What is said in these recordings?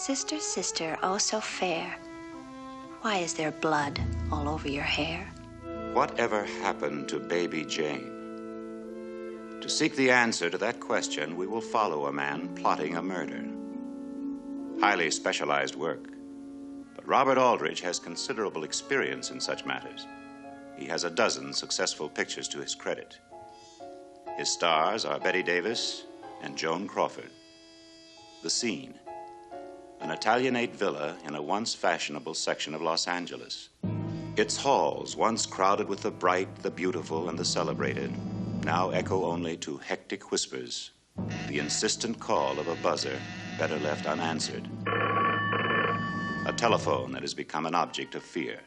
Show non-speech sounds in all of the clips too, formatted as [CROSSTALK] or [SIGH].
Sister, sister, oh so fair, why is there blood all over your hair? Whatever happened to baby Jane? To seek the answer to that question, we will follow a man plotting a murder. Highly specialized work. But Robert Aldrich has considerable experience in such matters. He has a dozen successful pictures to his credit. His stars are Bette Davis and Joan Crawford. The scene an Italianate villa in a once fashionable section of Los Angeles. Its halls, once crowded with the bright, the beautiful, and the celebrated, now echo only to hectic whispers, the insistent call of a buzzer better left unanswered. A telephone that has become an object of fear.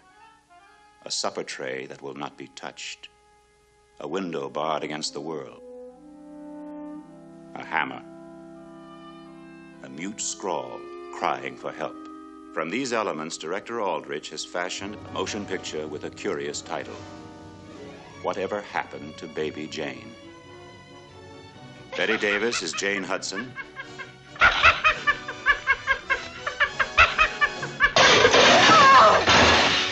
A supper tray that will not be touched. A window barred against the world. A hammer. A mute scrawl crying for help. From these elements, director Aldrich has fashioned a motion picture with a curious title Whatever Happened to Baby Jane? Bette Davis is Jane Hudson.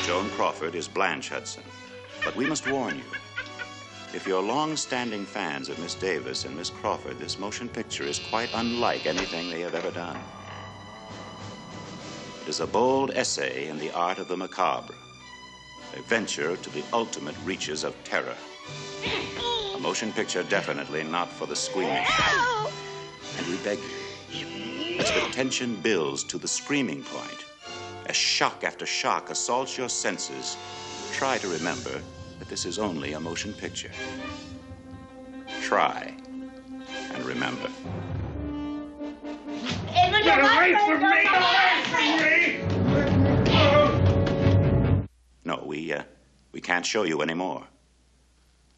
Joan Crawford is Blanche Hudson. But we must warn you. If you're long standing fans of Miss Davis and Miss Crawford, this motion picture is quite unlike anything they have ever done. It is a bold essay in the art of the macabre, a venture to the ultimate reaches of terror. A motion picture definitely not for the squeamish. And we beg you, as the tension builds to the screaming point, as shock after shock assaults your senses, try to remember that this is only a motion picture. Try and remember. Get away from me! Away from me! No, we, uh, we can't show you anymore.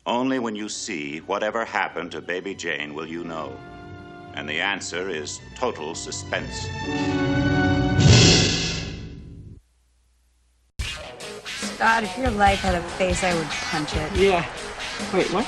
Only when you see whatever happened to baby Jane will you know. And the answer is total suspense. God, if your life had a face, I would punch it. Yeah. Wait, what?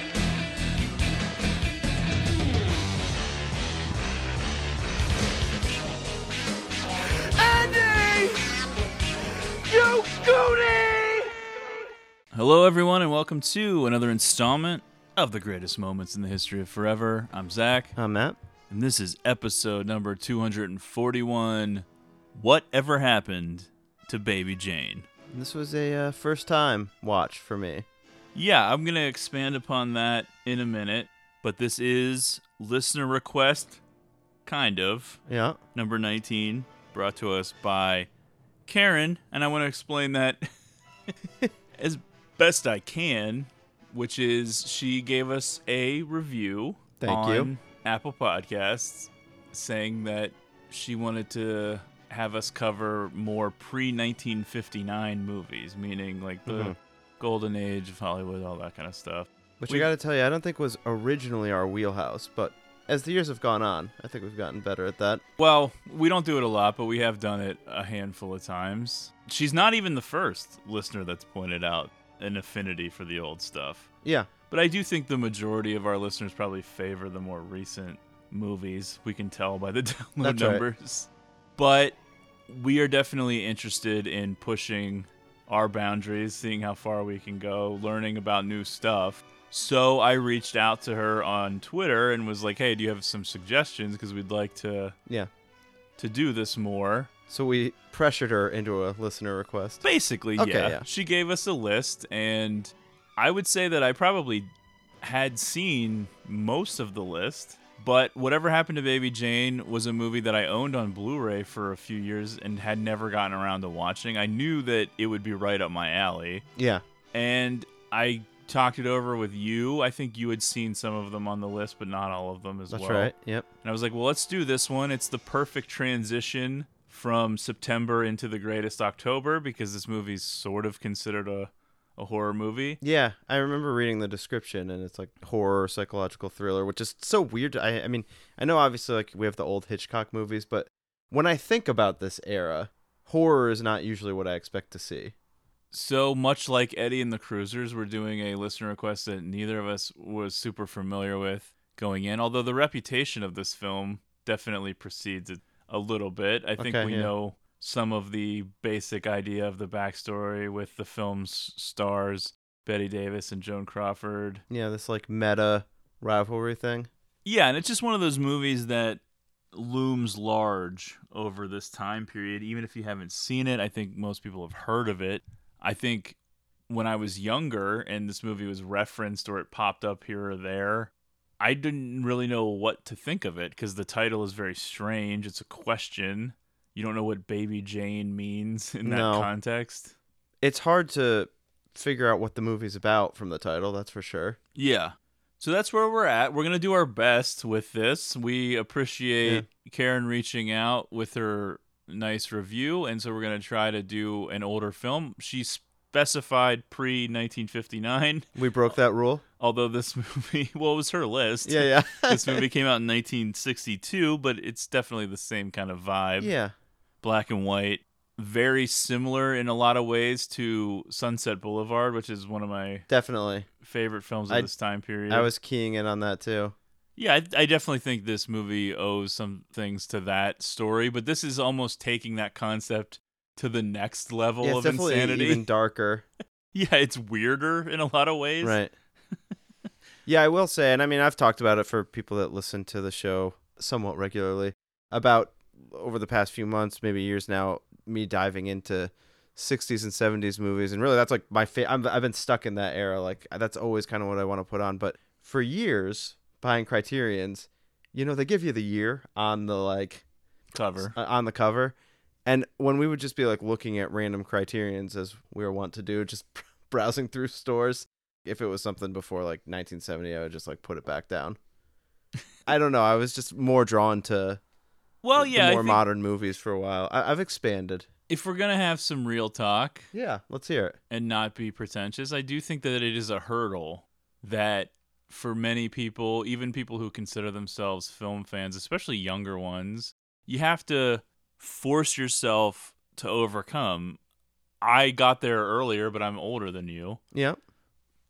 Hello, everyone, and welcome to another installment of the greatest moments in the history of forever. I'm Zach, I'm Matt. and this is episode number 241 Whatever Happened to Baby Jane? This was a uh, first time watch for me. Yeah, I'm going to expand upon that in a minute, but this is listener request, kind of, Yeah. number 19, brought to us by Karen, and I want to explain that [LAUGHS] as best I can, which is she gave us a review Thank on you. Apple Podcasts saying that she wanted to have us cover more pre 1959 movies, meaning like the Mhm. golden age of Hollywood, all that kind of stuff. Which We- I gotta tell you, I don't think was originally our wheelhouse, but as the years have gone on, I think we've gotten better at that. Well, we don't do it a lot, but we have done it a handful of times. She's not even the first listener that's pointed out an affinity for the old stuff. Yeah. But I do think the majority of our listeners probably favor the more recent movies. We can tell by the [LAUGHS] download That's right. numbers. But we are definitely interested in pushing our boundaries, seeing how far we can go, learning about new stuff. So I reached out to her on Twitter and was like, "Hey, do you have some suggestions because we'd like to Yeah. to do this more?" So we pressured her into a listener request. Basically, Okay, yeah. yeah. She gave us a list, and I would say that I probably had seen most of the list. But whatever happened to Baby Jane was a movie that I owned on Blu-ray for a few years and had never gotten around to watching. I knew that it would be right up my alley, Yeah. and I talked it over with you. I think you had seen some of them on the list, but not all of them as That's well. That's right. Yep. And I was like, well, let's do this one. It's the perfect transition from September into the greatest October because this movie's sort of considered a, a horror movie. Yeah, I remember reading the description, and it's like horror, psychological thriller, which is so weird. I, I mean, I know obviously like we have the old Hitchcock movies, but when I think about this era, horror is not usually what I expect to see. So much like Eddie and the Cruisers, we're doing a listener request that neither of us was super familiar with going in. Although the reputation of this film definitely precedes it a little bit. I think Okay, we yeah. know some of the basic idea of the backstory with the film's stars, Bette Davis and Joan Crawford. Yeah, this like meta rivalry thing. Yeah, and it's just one of those movies that looms large over this time period. Even if you haven't seen it, I think most people have heard of it. I think when I was younger and this movie was referenced or it popped up here or there, I didn't really know what to think of it because the title is very strange. It's a question. You don't know what Baby Jane means in that No. context. It's hard to figure out what the movie's about from the title, that's for sure. Yeah. So that's where we're at. We're going to do our best with this. We appreciate Karen reaching out with her nice review. And so we're going to try to do an older film. She specified pre 1959, We broke that rule. although this [LAUGHS] movie, well, it was her list. Yeah, yeah. [LAUGHS] this movie [LAUGHS] came out in 1962, but it's definitely the same kind of vibe. yeah. Black and white. Very similar in a lot of ways to Sunset Boulevard, which is one of my Definitely. favorite films of I- this time period. I was keying in on that too. Yeah, I, I definitely think this movie owes some things to that story, but this is almost taking that concept to the next level Yeah, it's of definitely insanity. even [LAUGHS] darker. Yeah, it's weirder in a lot of ways. Right. [LAUGHS] yeah, I will say, and I mean, I've talked about it for people that listen to the show somewhat regularly about over the past few months, maybe years now, me diving into 60s and 70s movies, and really that's like my favorite. I've been stuck in that era. Like that's always kind of what I want to put on. But for years, buying Criterion's, you know, they give you the year on the like Cover. uh, on the cover. And when we would just be like looking at random criterions as we were wont to do, just [LAUGHS] browsing through stores, if it was something before like 1970, I would just like put it back down. I don't know. I was just more drawn to Well, yeah, more modern movies for a while. I- I've expanded. if we're gonna have some real talk Yeah, let's hear it. and not be pretentious, I do think that it is a hurdle that for many people, even people who consider themselves film fans, especially younger ones, you have to force yourself to overcome. I got there earlier, but I'm older than you. Yeah.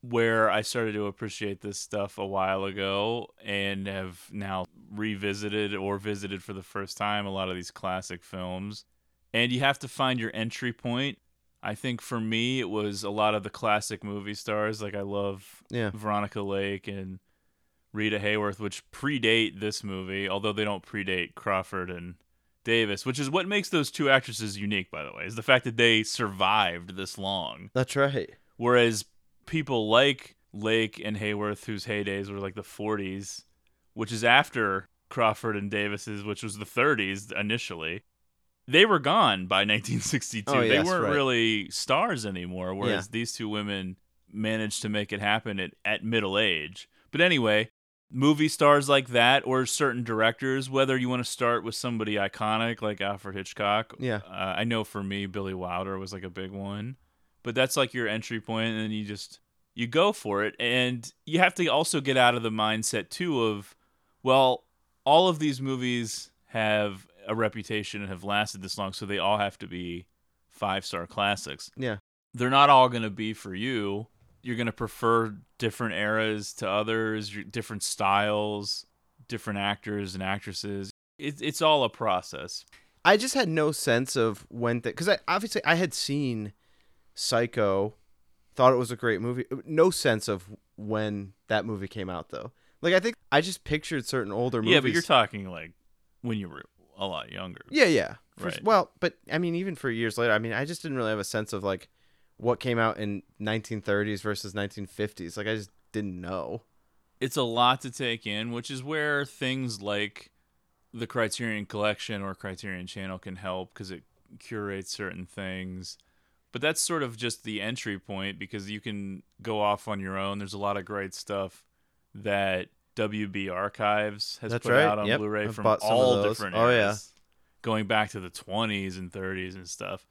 where I started to appreciate this stuff a while ago and have now revisited or visited for the first time a lot of these classic films. And you have to find your entry point. I think for me, it was a lot of the classic movie stars. Like I love Yeah. Veronica Lake and Rita Hayworth, which predate this movie, although they don't predate Crawford and Davis, which is what makes those two actresses unique, by the way, is the fact that they survived this long. That's right. Whereas people like Lake and Hayworth, whose heydays were like the 40s, which is after Crawford and Davis's, which was the 30s initially, they were gone by [LAUGHS] 1962. Oh, they weren't right. really stars anymore. Whereas Yeah. these two women managed to make it happen at, at middle age. But anyway, movie stars like that or certain directors, whether you want to start with somebody iconic like Alfred Hitchcock. Yeah. Uh, I know for me, Billy Wilder was like a big one but that's like your entry point and then you just you go for it and you have to also get out of the mindset too of well all of these movies have a reputation and have lasted this long so they all have to be five star classics Yeah. they're not all going to be for you you're going to prefer different eras to others different styles different actors and actresses it, it's all a process I just had no sense of when because I obviously I had seen Psycho, thought it was a great movie. No sense of when that movie came out though. Like I think I just pictured certain older movies. yeah but you're talking like when you were a lot younger Yeah, yeah. For, Right. Well, but I mean, even for years later, I mean, I just didn't really have a sense of like what came out in 1930s versus 1950s. Like I just didn't know. it's a lot to take in, which is where things like the Criterion Collection or Criterion Channel can help because it curates certain things. But that's sort of just the entry point because you can go off on your own. There's a lot of great stuff that WB Archives has That's put right. out on Yep. Blu-ray I've from all different Oh, yeah. going back to the 20s and 30s and stuff.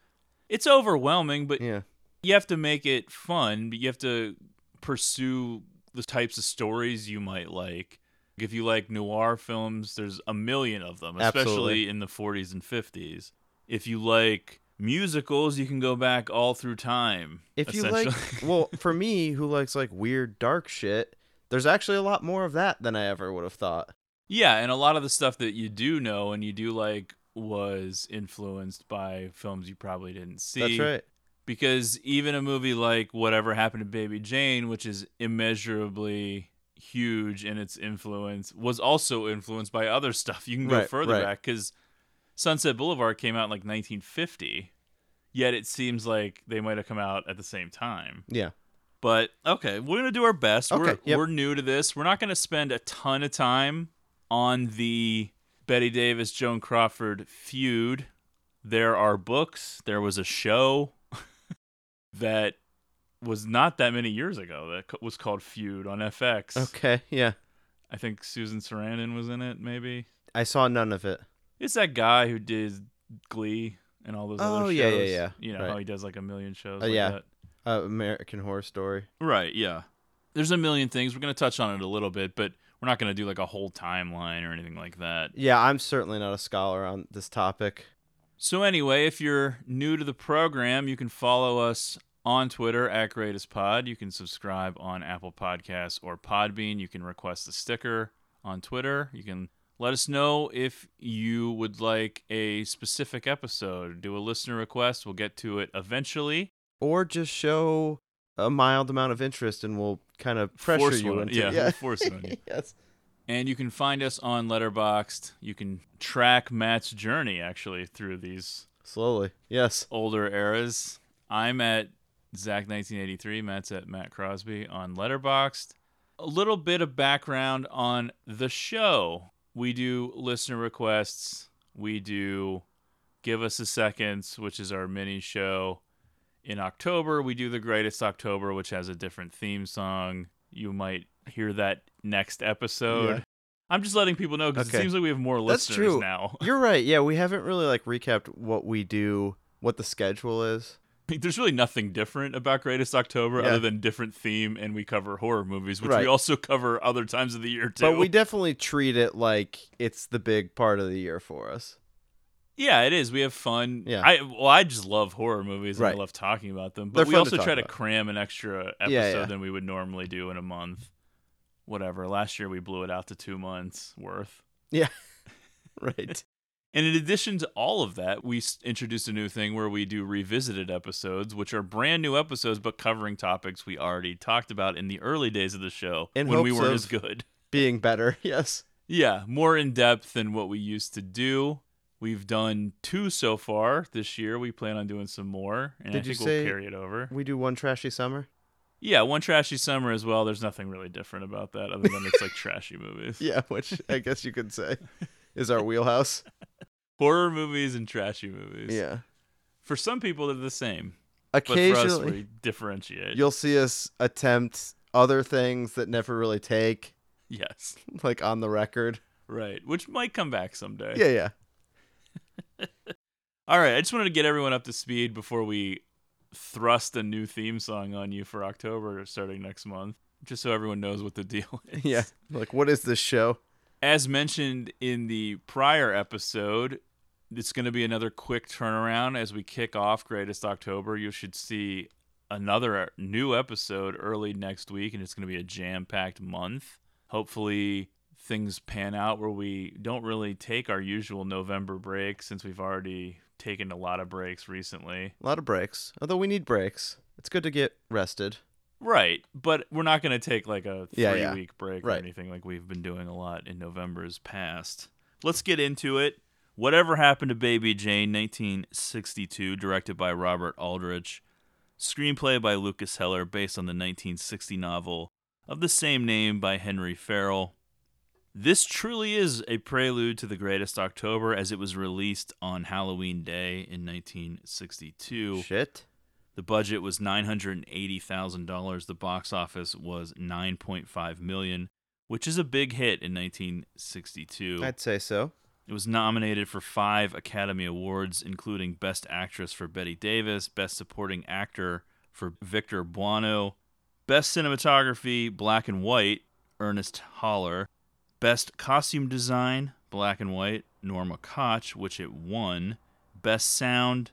It's overwhelming, but Yeah. you have to make it fun, but you have to pursue the types of stories you might like. If you like noir films, there's a million of them, especially Absolutely. in the 40s and 50s. If you like musicals, you can go back all through time. If you like, [LAUGHS] well, for me who likes like weird dark shit, there's actually a lot more of that than I ever would have thought. Yeah, and a lot of the stuff that you do know and you do like was influenced by films you probably didn't see. That's right. Because even a movie like Whatever Happened to Baby Jane, which is immeasurably huge in its influence, was also influenced by other stuff. You can go Right, further right. back because Sunset Boulevard came out in like 1950, yet it seems like they might have come out at the same time. Yeah. But okay, we're gonna do our best. we're yep. we're new to this. We're not gonna spend a ton of time on the Bette Davis Joan Crawford feud. There are books. There was a show [LAUGHS] that was not that many years ago that was called Feud on FX. Okay. Yeah. I think Susan Sarandon was in it. Maybe I saw none of it. it's that guy who did Glee and all those Oh, other shows. yeah, yeah, yeah. You know Right. how he does like a million shows. Uh, like yeah. that. Uh, American Horror Story. Right, yeah. There's a million things. We're going to touch on it a little bit, but we're not going to do like a whole timeline or anything like that. Yeah, I'm certainly not a scholar on this topic. So, anyway, if you're new to the program, you can follow us on Twitter at GreatestPod. You can subscribe on Apple Podcasts or Podbean. You can request a sticker on Twitter. You can let us know if you would like a specific episode. Do a listener request. We'll get to it eventually. Or just show a mild amount of interest and we'll kind of pressure Force you one- into yeah, we'll force it on you. [LAUGHS] yes. And you can find us on Letterboxd. You can track Matt's journey actually through these Slowly. Yes. older eras. I'm at Zach1983. Matt's at Matt Crosby on Letterboxd. A little bit of background on the show. We do listener requests. We do Give Us a seconds, which is our mini show. In October, we do the Greatest October, which has a different theme song. You might hear that next episode. Yeah. I'm just letting people know because Okay. it seems like we have more That's listeners true. now. [LAUGHS] You're right. Yeah, we haven't really like recapped what we do, what the schedule is. There's really nothing different about Greatest October Yeah. other than different theme, and we cover horror movies, which Right. we also cover other times of the year too. But we definitely treat it like it's the big part of the year for us. Yeah, it is. We have fun. Yeah. I well, I just love horror movies and I love talking about them. They're But we fun to also talk try to cram an extra episode Yeah, yeah. than we would normally do in a month. Whatever. Last year we blew it out to two months worth. Yeah. [LAUGHS] right. And in addition to all of that, we introduced a new thing where we do revisited episodes, which are brand new episodes but covering topics we already talked about in the early days of the show In when we weren't as good. Being better. [LAUGHS] Yes. Yeah, more in depth than what we used to do. We've done two so far this year. We plan on doing some more, and Did I you think say we'll carry it over. We do one trashy summer. Yeah, one trashy summer as well. There's nothing really different about that other than it's like [LAUGHS] trashy movies. Yeah, which I guess you could say is our wheelhouse. [LAUGHS] Horror movies and trashy movies. Yeah. For some people, they're the same. But for us, Occasionally, we differentiate. you'll see us attempt other things that never really take, Yes. [LAUGHS] like on the record. Right. Which might come back someday. Yeah, yeah. All right. I just wanted to get everyone up to speed before we thrust a new theme song on you for October starting next month, just so everyone knows what the deal [LAUGHS] is. Yeah. Like, what is this show? As mentioned in the prior episode, it's going to be another quick turnaround as we kick off Greatest October. You should see another new episode early next week, and it's going to be a jam packed month. Hopefully, things pan out where we don't really take our usual November break since we've already taken a lot of breaks recently. A lot of breaks. Although we need breaks. It's good to get rested. Right, but we're not going to take like a three Yeah, yeah. week break Right. or anything like we've been doing a lot in November's past. Let's get into it. Whatever Happened to Baby Jane, 1962, directed by Robert Aldrich. Screenplay by Lukas Heller, based on the 1960 novel of the same name by Henry Farrell. This truly is a prelude to The Greatest October as it was released on Halloween Day in 1962. Shit. The budget was nine hundred and eighty thousand dollars. The box office was nine point five million, which is a big hit in nineteen sixty two. I'd say so. It was nominated for five Academy Awards, including Best Actress for Bette Davis, Best Supporting Actor for Victor Buono, Best Cinematography, Black and White, Ernest Haller, Best Costume Design, Black and White, Norma Koch, which it won, Best Sound,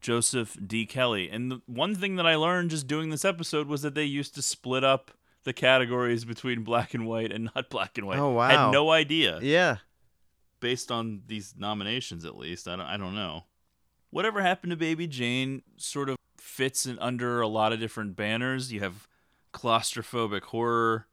Joseph D. Kelly. And the one thing that I learned just doing this episode was that they used to split up the categories between black and white and not black and white. Oh, wow. I had no idea. Yeah. Based on these nominations, at least. I don't, I don't know. Whatever happened to Baby Jane sort of fits in under a lot of different banners. You have claustrophobic horror,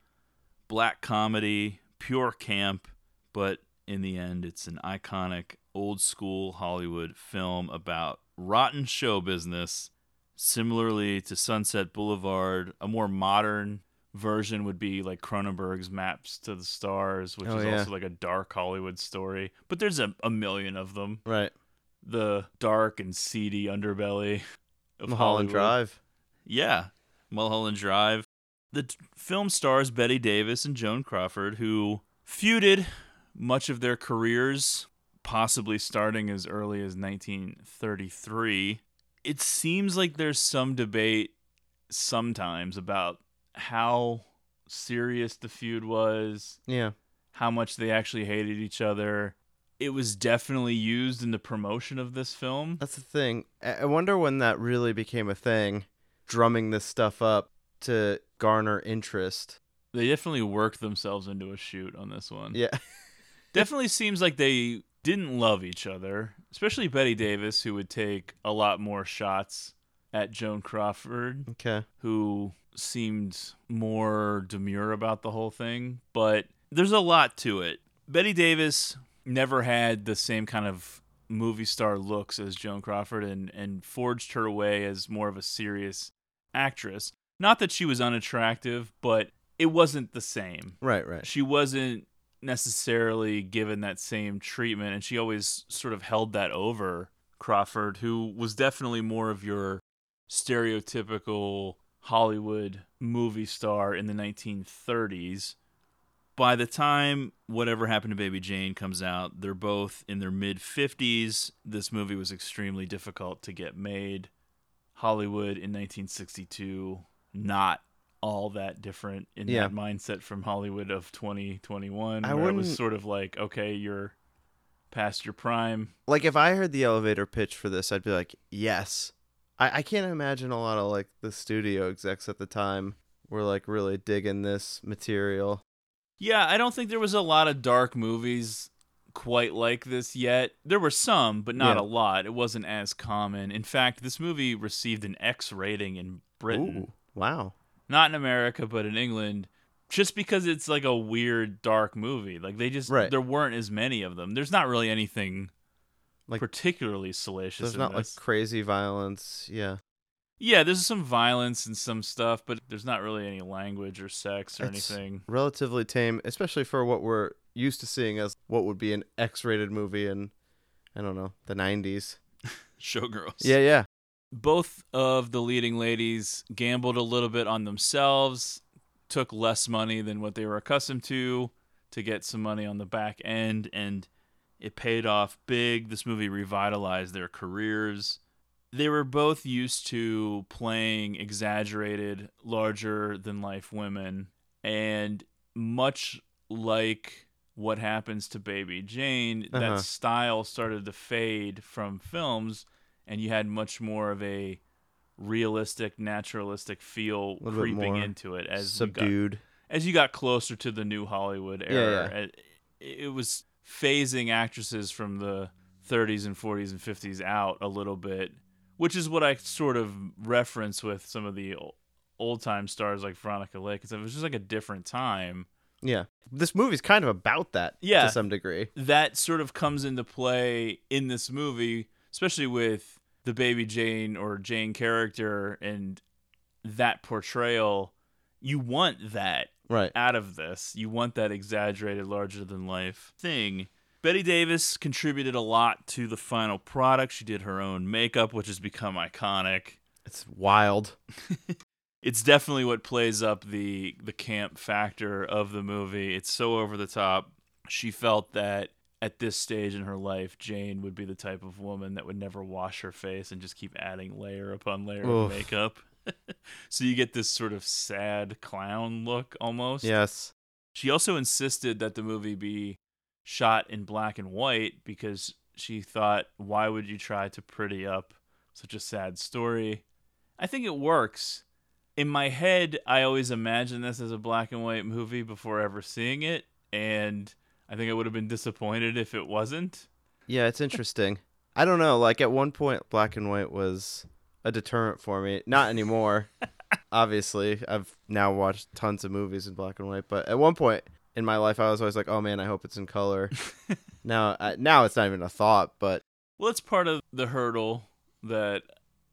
black comedy, pure camp, but in the end, it's an iconic old school Hollywood film about rotten show business. Similarly to Sunset Boulevard, a more modern version would be like Cronenberg's Maps to the Stars, which Oh, is yeah. also like a dark Hollywood story. But there's a, a million of them. Right. The dark and seedy underbelly of Mulholland Hollywood. Drive. Yeah, Mulholland Drive. The t- film stars Bette Davis and Joan Crawford, who feuded much of their careers, possibly starting as early as 1933. It seems like there's some debate sometimes about how serious the feud was, Yeah. how much they actually hated each other. It was definitely used in the promotion of this film. That's the thing. I I wonder when that really became a thing, drumming this stuff up to garner interest. They definitely worked themselves into a shoot on this one. Yeah. [LAUGHS] definitely seems like they didn't love each other, especially Bette Davis, who would take a lot more shots at Joan Crawford, Okay. who seemed more demure about the whole thing. But there's a lot to it. Bette Davis never had the same kind of movie star looks as Joan Crawford and, and forged her way as more of a serious actress. Not that she was unattractive, but it wasn't the same. Right, right. she wasn't necessarily given that same treatment and she always sort of held that over Crawford who was definitely more of your stereotypical Hollywood movie star in the 1930s by the time whatever happened to baby jane comes out they're both in their mid 50s this movie was extremely difficult to get made. Hollywood in 1962 not all that different in Yeah. that mindset from hollywood of 2021 I where it was sort of like okay you're past your prime Like if I heard the elevator pitch for this, I'd be like, yes. I, I can't imagine a lot of like the studio execs at the time were like really digging this material. Yeah, I don't think there was a lot of dark movies quite like this yet. There were some, but not Yeah. a lot. It wasn't as common. In fact, this movie received an X rating in Britain. Ooh, wow. Not in America, but in England. Just because it's like a weird dark movie. Like they just Right. there weren't as many of them. There's not really anything Like- particularly salacious There's not this. like crazy violence. Yeah. yeah, there's some violence and some stuff, but there's not really any language or sex or It's anything. Relatively tame, especially for what we're used to seeing as what would be an X rated movie in, I don't know, the 90s. [LAUGHS] Showgirls. Yeah, yeah. Both of the leading ladies gambled a little bit on themselves, took less money than what they were accustomed to to get some money on the back end, and it paid off big. This movie revitalized their careers. They were both used to playing exaggerated, larger than life women, and much like what happens to Baby Jane, Uh-huh. that style started to fade from films and you had much more of a realistic, naturalistic feel creeping into it as you got, Subdued. as you got closer to the new Hollywood era. yeah. It, it was phasing actresses from the 30s and 40s and 50s out a little bit, which is what I sort of reference with some of the old time stars like Veronica Lake. It was just like a different time. Yeah. This movie's kind of about that Yeah. to some degree. that sort of comes into play in this movie, especially with the baby Jane or Jane character and that portrayal. You want that Right. out of this. You want that exaggerated, larger than life thing. Bette Davis contributed a lot to the final product. She did her own makeup, which has become iconic. It's wild. [LAUGHS] It's definitely what plays up the the camp factor of the movie. It's so over the top. She felt that at this stage in her life, Jane would be the type of woman that would never wash her face and just keep adding layer upon layer Oof. of makeup. [LAUGHS] so you get this sort of sad clown look almost. Yes. She also insisted that the movie be shot in black and white because she thought, why would you try to pretty up such a sad story? I think it works. In my head, I always imagine this as a black and white movie before ever seeing it, and I think I would have been disappointed if it wasn't. Yeah, it's interesting. I don't know. Like at one point, black and white was a deterrent for me. Not anymore. [LAUGHS] Obviously, I've now watched tons of movies in black and white. But at one point in my life, I was always like, "Oh man, I hope it's in color." [LAUGHS] now, I, now it's not even a thought. But Well, it's part of the hurdle that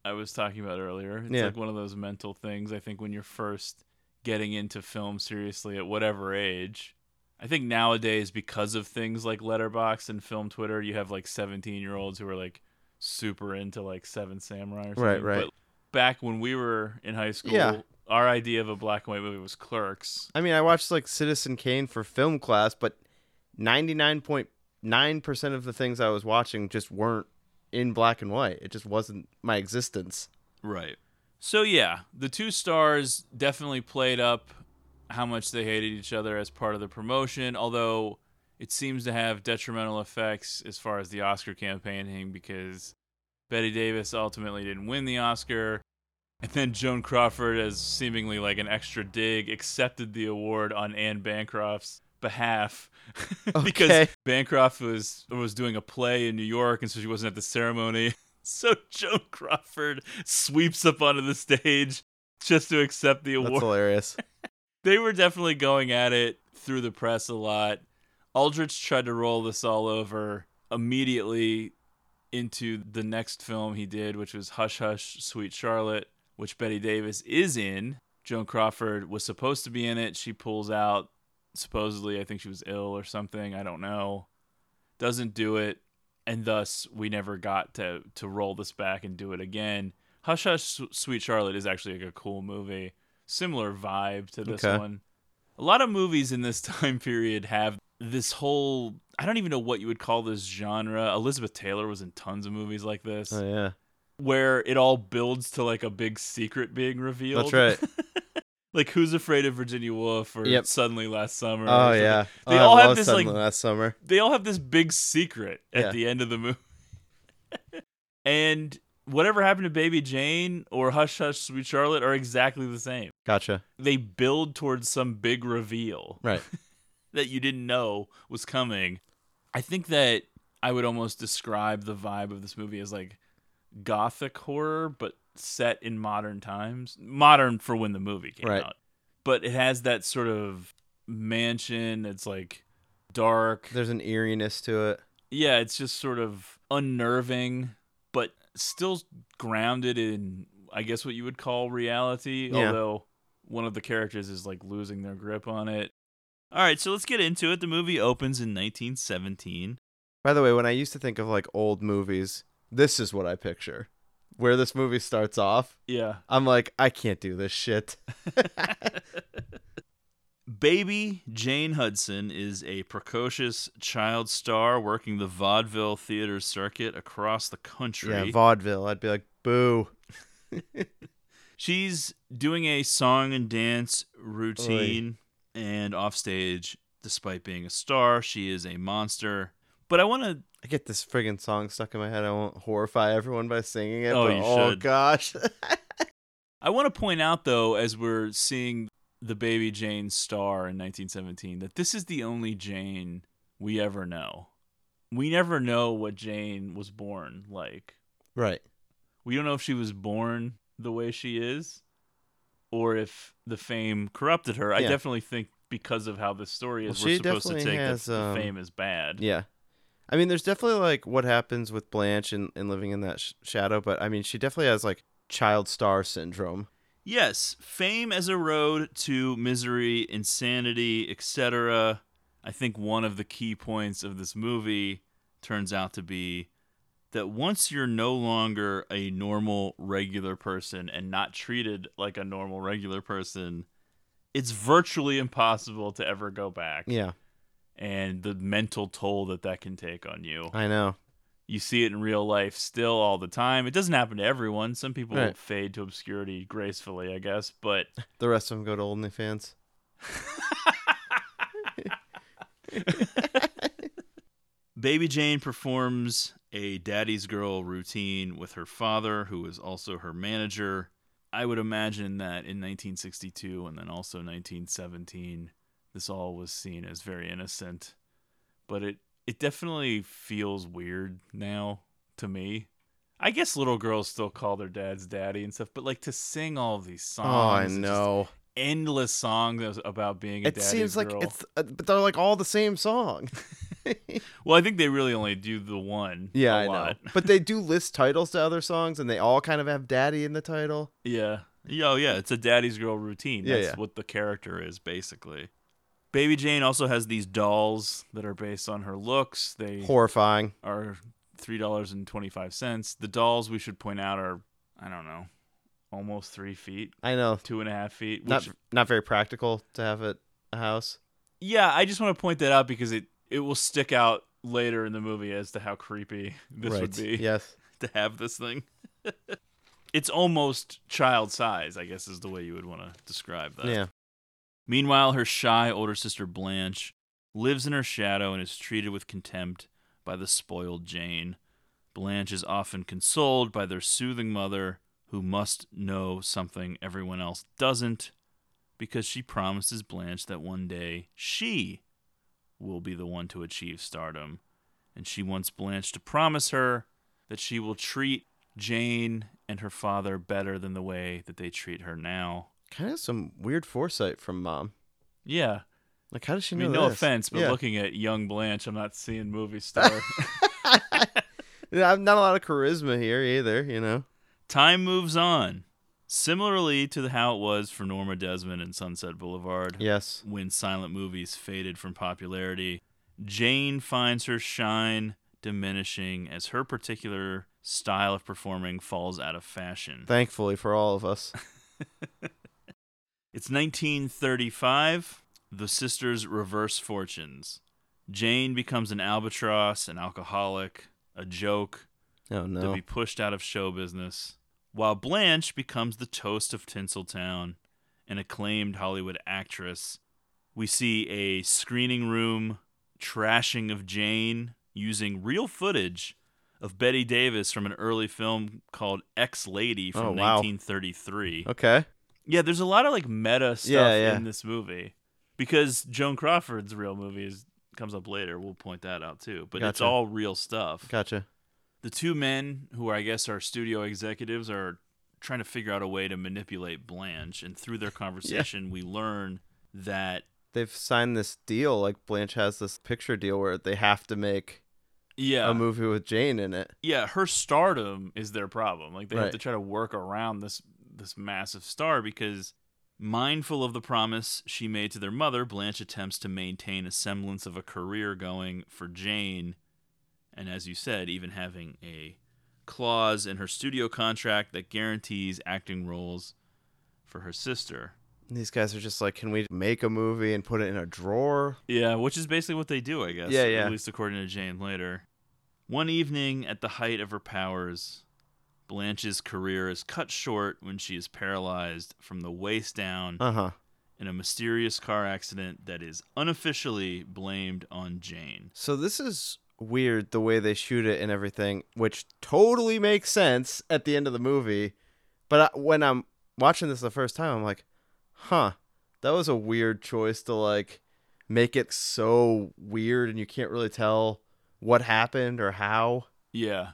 I was talking about earlier. It's Yeah. like one of those mental things. I think when you're first getting into film seriously at whatever age. I think nowadays because of things like Letterboxd and Film Twitter, you have like 17 year olds who are like super into like Seven Samurai or something. Right, right. But back when we were in high school, Yeah. our idea of a black and white movie was Clerks. I mean, I watched like Citizen Kane for film class, but ninety nine point nine percent of the things I was watching just weren't in black and white. It just wasn't my existence. Right. So yeah, the two stars definitely played up how much they hated each other as part of the promotion, although it seems to have detrimental effects as far as the Oscar campaigning because Bette Davis ultimately didn't win the Oscar. And then Joan Crawford, as seemingly like an extra dig, accepted the award on Anne Bancroft's behalf [LAUGHS] because Bancroft was was doing a play in New York, and so she wasn't at the ceremony. [LAUGHS] So Joan Crawford sweeps up onto the stage just to accept the award. That's hilarious. [LAUGHS] They were definitely going at it through the press a lot. Aldrich tried to roll this all over immediately into the next film he did, which was Hush Hush, Sweet Charlotte, which Bette Davis is in. Joan Crawford was supposed to be in it. She pulls out. Supposedly, I think she was ill or something. I don't know. Doesn't do it. And thus, we never got to, to roll this back and do it again. Hush Hush, Sweet Charlotte is actually like a cool movie. Similar vibe to this Okay. one. A lot of movies in this [LAUGHS] time period have this whole I don't even know what you would call this genre. Elizabeth Taylor was in tons of movies like this Oh yeah, where it all builds to like a big secret being revealed. that's right. [LAUGHS] like Who's Afraid of Virginia Woolf or Yep. Suddenly Last Summer. Oh yeah, They oh, all I have this, Suddenly like- last summer. They all have this big secret at Yeah. the end of the movie. [LAUGHS] and whatever happened to Baby Jane or Hush Hush Sweet Charlotte are exactly the same. Gotcha. They build towards some big reveal. Right. [LAUGHS] that you didn't know was coming. I think that I would almost describe the vibe of this movie as like gothic horror, but set in modern times. Modern for when the movie came Right. out. But it has that sort of mansion. It's like dark. There's an eeriness to it. Yeah, it's just sort of unnerving, but still grounded in, I guess, what you would call reality. Yeah. Although one of the characters is like losing their grip on it. All right, so let's get into it. The movie opens in 1917. By the way, when I used to think of like old movies, this is what I picture. Where this movie starts off, Yeah. I'm like, I can't do this shit. [LAUGHS] [LAUGHS] Baby Jane Hudson is a precocious child star working the vaudeville theater circuit across the country. Yeah, vaudeville. I'd be like, boo. [LAUGHS] She's doing a song and dance routine and offstage. Despite being a star, she is a monster. But I want to. I get this friggin' song stuck in my head. I won't horrify everyone by singing it. Oh, but you oh should. gosh. [LAUGHS] I want to point out though, as we're seeing the baby Jane star in 1917, that this is the only Jane we ever know. We never know what Jane was born like. right. We don't know if she was born the way she is, or if the fame corrupted her. I definitely think because of how this story is, Well, we're supposed to take has, that um, the fame is bad. Yeah. I mean, there's definitely like what happens with Blanche and, and living in that sh- shadow, but I mean, she definitely has like child star syndrome. Yes, fame as a road to misery, insanity, etc. I think one of the key points of this movie turns out to be that once you're no longer a normal, regular person and not treated like a normal, regular person, it's virtually impossible to ever go back. Yeah. and the mental toll that that can take on you. I know. You see it in real life still all the time. It doesn't happen to everyone. Some people Right. fade to obscurity gracefully, I guess, but [LAUGHS] The rest of them go to OnlyFans. [LAUGHS] Baby Jane performs a daddy's girl routine with her father, who is also her manager. I would imagine that in 1962 and then also 1917, this all was seen as very innocent. But it, it definitely feels weird now to me. I guess little girls still call their dads daddy and stuff, but like to sing all these songs. Oh, I know. Endless songs about being a It seems like girl. it's, uh, but they're like all the same song. [LAUGHS] [LAUGHS] Well, I think they really only do the one. Yeah, I lot. know. [LAUGHS] But they do list titles to other songs, and they all kind of have "daddy" in the title. Yeah. Yeah, Oh, yeah. It's a daddy's girl routine. Yeah, That's yeah. what the character is, basically. Baby Jane also has these dolls that are based on her looks. They Horrifying. are $3.25. The dolls, we should point out, are, I don't know, almost three feet, I know. two and a half feet. Which, Not not very practical to have at a house. yeah, I just want to point that out because it, it will stick out later in the movie as to how creepy this right. would be. Yes. [LAUGHS] to have this thing. [LAUGHS] it's almost child size, I guess is the way you would want to describe that. Yeah. Meanwhile, her shy older sister Blanche lives in her shadow and is treated with contempt by the spoiled Jane. Blanche is often consoled by their soothing mother, who must know something everyone else doesn't, because she promises Blanche that one day she will be the one to achieve stardom. And she wants Blanche to promise her that she will treat Jane and her father better than the way that they treat her now. Kind of some weird foresight from mom. Yeah. Like, how does she I know? mean, no this? offense, but Yeah. looking at young Blanche, I'm not seeing movie [LAUGHS] star. [LAUGHS] Yeah, not a lot of charisma here either. You know. Time moves on. Similarly to the how it was for Norma Desmond in Sunset Boulevard, Yes. when silent movies faded from popularity, Jane finds her shine diminishing as her particular style of performing falls out of fashion. Thankfully for all of us. [LAUGHS] It's 1935. The sisters reverse fortunes. Jane becomes an albatross, an alcoholic, a joke, Oh to be pushed out of show business, while Blanche becomes the toast of Tinseltown, an acclaimed Hollywood actress. We see a screening room trashing of Jane using real footage of Bette Davis from an early film called Ex Lady from Oh, wow. 1933. Okay. Yeah, there's a lot of like meta stuff Yeah, yeah. in this movie because Joan Crawford's real movie is, comes up later. We'll point that out too. But it's all real stuff. Gotcha. The two men, who I guess are studio executives, are trying to figure out a way to manipulate Blanche. And through their [LAUGHS] conversation, we learn that They've signed this deal. Like Blanche has this picture deal where they have to make yeah, a movie with Jane in it. yeah, her stardom is their problem. Like they have to try to work around this this massive star because mindful of the promise she made to their mother, Blanche attempts to maintain a semblance of a career going for Jane, and as you said, even having a clause in her studio contract that guarantees acting roles for her sister. These guys are just like, can we make a movie and put it in a drawer? Yeah, which is basically what they do, I guess. Yeah, yeah. At least according to Jane later. One evening, at the height of her powers, Blanche's career is cut short when she is paralyzed from the waist down Uh huh. in a mysterious car accident that is unofficially blamed on Jane. So this is weird the way they shoot it and everything, which totally makes sense at the end of the movie. But I, when I'm watching this the first time, I'm like, huh, that was a weird choice to like make it so weird and you can't really tell what happened or how. Yeah.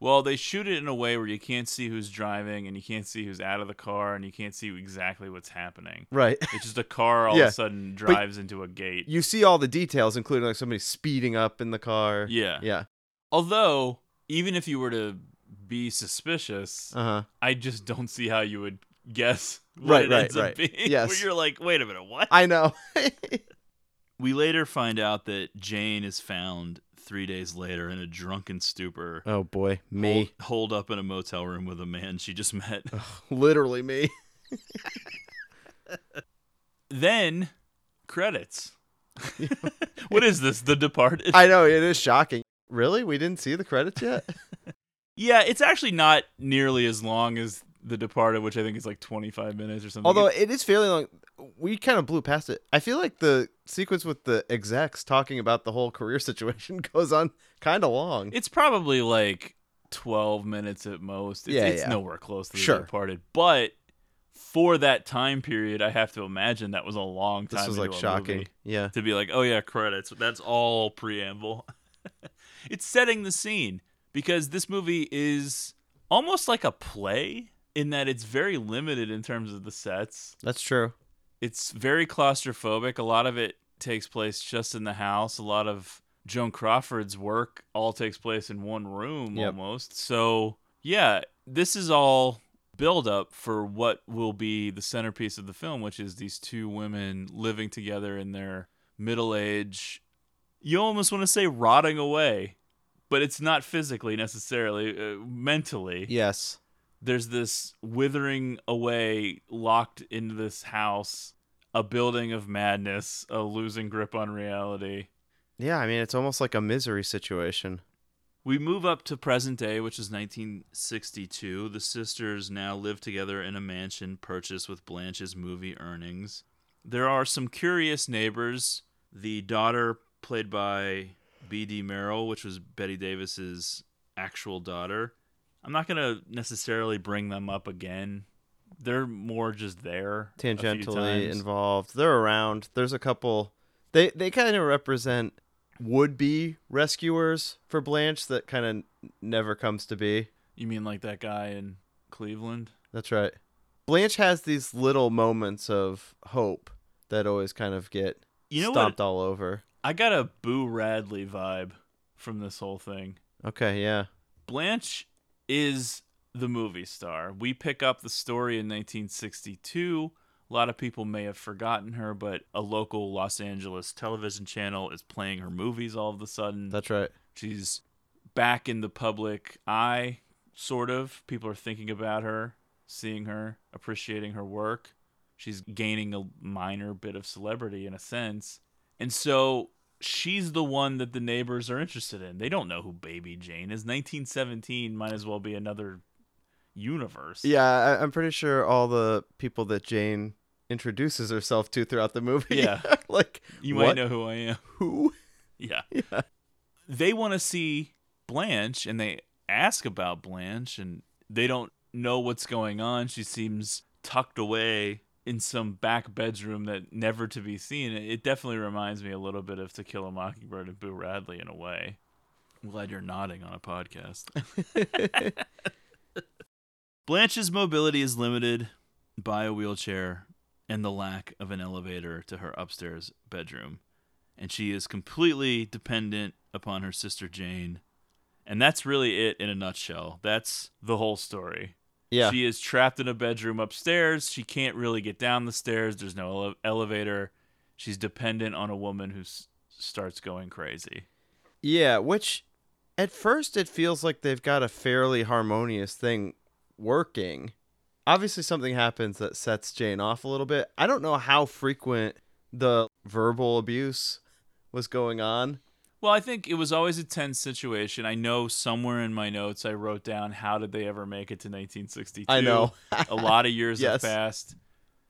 Well, they shoot it in a way where you can't see who's driving and you can't see who's out of the car and you can't see exactly what's happening. Right. It's just a car all [LAUGHS] Yeah. of a sudden drives into a gate. you see all the details, including like somebody speeding up in the car. Yeah. Yeah. Although, even if you were to be suspicious, Uh huh. I just don't see how you would guess [LAUGHS] what Right, it right, ends right. up being. [LAUGHS] Yes. Where you're like, wait a minute, what? I know. we later find out that Jane is found three days later in a drunken stupor. oh boy, me. Hold, holed up in a motel room with a man she just met. [LAUGHS] Literally me. [LAUGHS] then, credits. [LAUGHS] what is this? The Departed? I know it is shocking. Really, we didn't see the credits yet. yeah, it's actually not nearly as long as The Departed, which I think is like 25 minutes or something. Although it is fairly long. We kind of blew past it. I feel like the sequence with the execs talking about the whole career [LAUGHS] situation [LAUGHS] goes on kind of long. it's probably like 12 minutes at most. It's, Yeah, it's yeah. nowhere close to The Sure. Departed. But for that time period, I have to imagine that was a long time. This was like shocking. movie. Yeah. to be like, oh yeah, credits. That's all preamble. [LAUGHS] it's setting the scene because this movie is almost like a play in that it's very limited in terms of the sets. That's true. It's very claustrophobic. A lot of it takes place just in the house. A lot of Joan Crawford's work all takes place in one room Yep. almost. So, yeah, this is all build up for what will be the centerpiece of the film, which is these two women living together in their middle age. You almost want to say rotting away, but it's not physically necessarily, uh, mentally Yes. There's this withering away locked into this house a building of madness a losing grip on reality. Yeah, I mean it's almost like a misery situation. we move up to present day which is 1962 the sisters now live together in a mansion purchased with blanche's movie earnings. There are some curious neighbors. The daughter played by bd merrill which was Bette Davis's actual daughter i'm not going to necessarily bring them up again they're more just there Tangentially involved. They're around. There's a couple they they kind of represent would be rescuers for Blanche that kind of never comes to be. you mean like that guy in cleveland That's right. Blanche has these little moments of hope that always kind of get You know stomped what? all over. i got a boo radley vibe from this whole thing Okay, yeah. Blanche is the movie star. We pick up the story in 1962. A lot of people may have forgotten her, but a local Los Angeles television channel is playing her movies all of a sudden. That's right. She's back in the public eye, sort of. People are thinking about her, seeing her, appreciating her work. She's gaining a minor bit of celebrity in a sense. And so she's the one that the neighbors are interested in. They don't know who Baby Jane is. 1917 might as well be another universe. Yeah, I, I'm pretty sure all the people that Jane introduces herself to throughout the movie. Yeah. [LAUGHS] like You what? might know who I am. who. [LAUGHS] Yeah. [LAUGHS] Yeah. They want to see Blanche and they ask about Blanche and they don't know what's going on. She seems tucked away in some back bedroom that never to be seen. It definitely reminds me a little bit of To Kill a Mockingbird and Boo Radley in a way. I'm glad you're nodding on a podcast. [LAUGHS] Blanche's mobility is limited by a wheelchair and the lack of an elevator to her upstairs bedroom. And she is completely dependent upon her sister Jane. And that's really it in a nutshell. That's the whole story. Yeah. She is trapped in a bedroom upstairs. She can't really get down the stairs. There's no ele- elevator. She's dependent on a woman who s- starts going crazy. Yeah, which at first it feels like they've got a fairly harmonious thing working. Obviously, something happens that sets Jane off a little bit. I don't know how frequent the verbal abuse was going on. Well, I think it was always a tense situation. I know somewhere in my notes I wrote down how did they ever make it to 1962. I know. a lot of [LAUGHS] years Yes. have passed.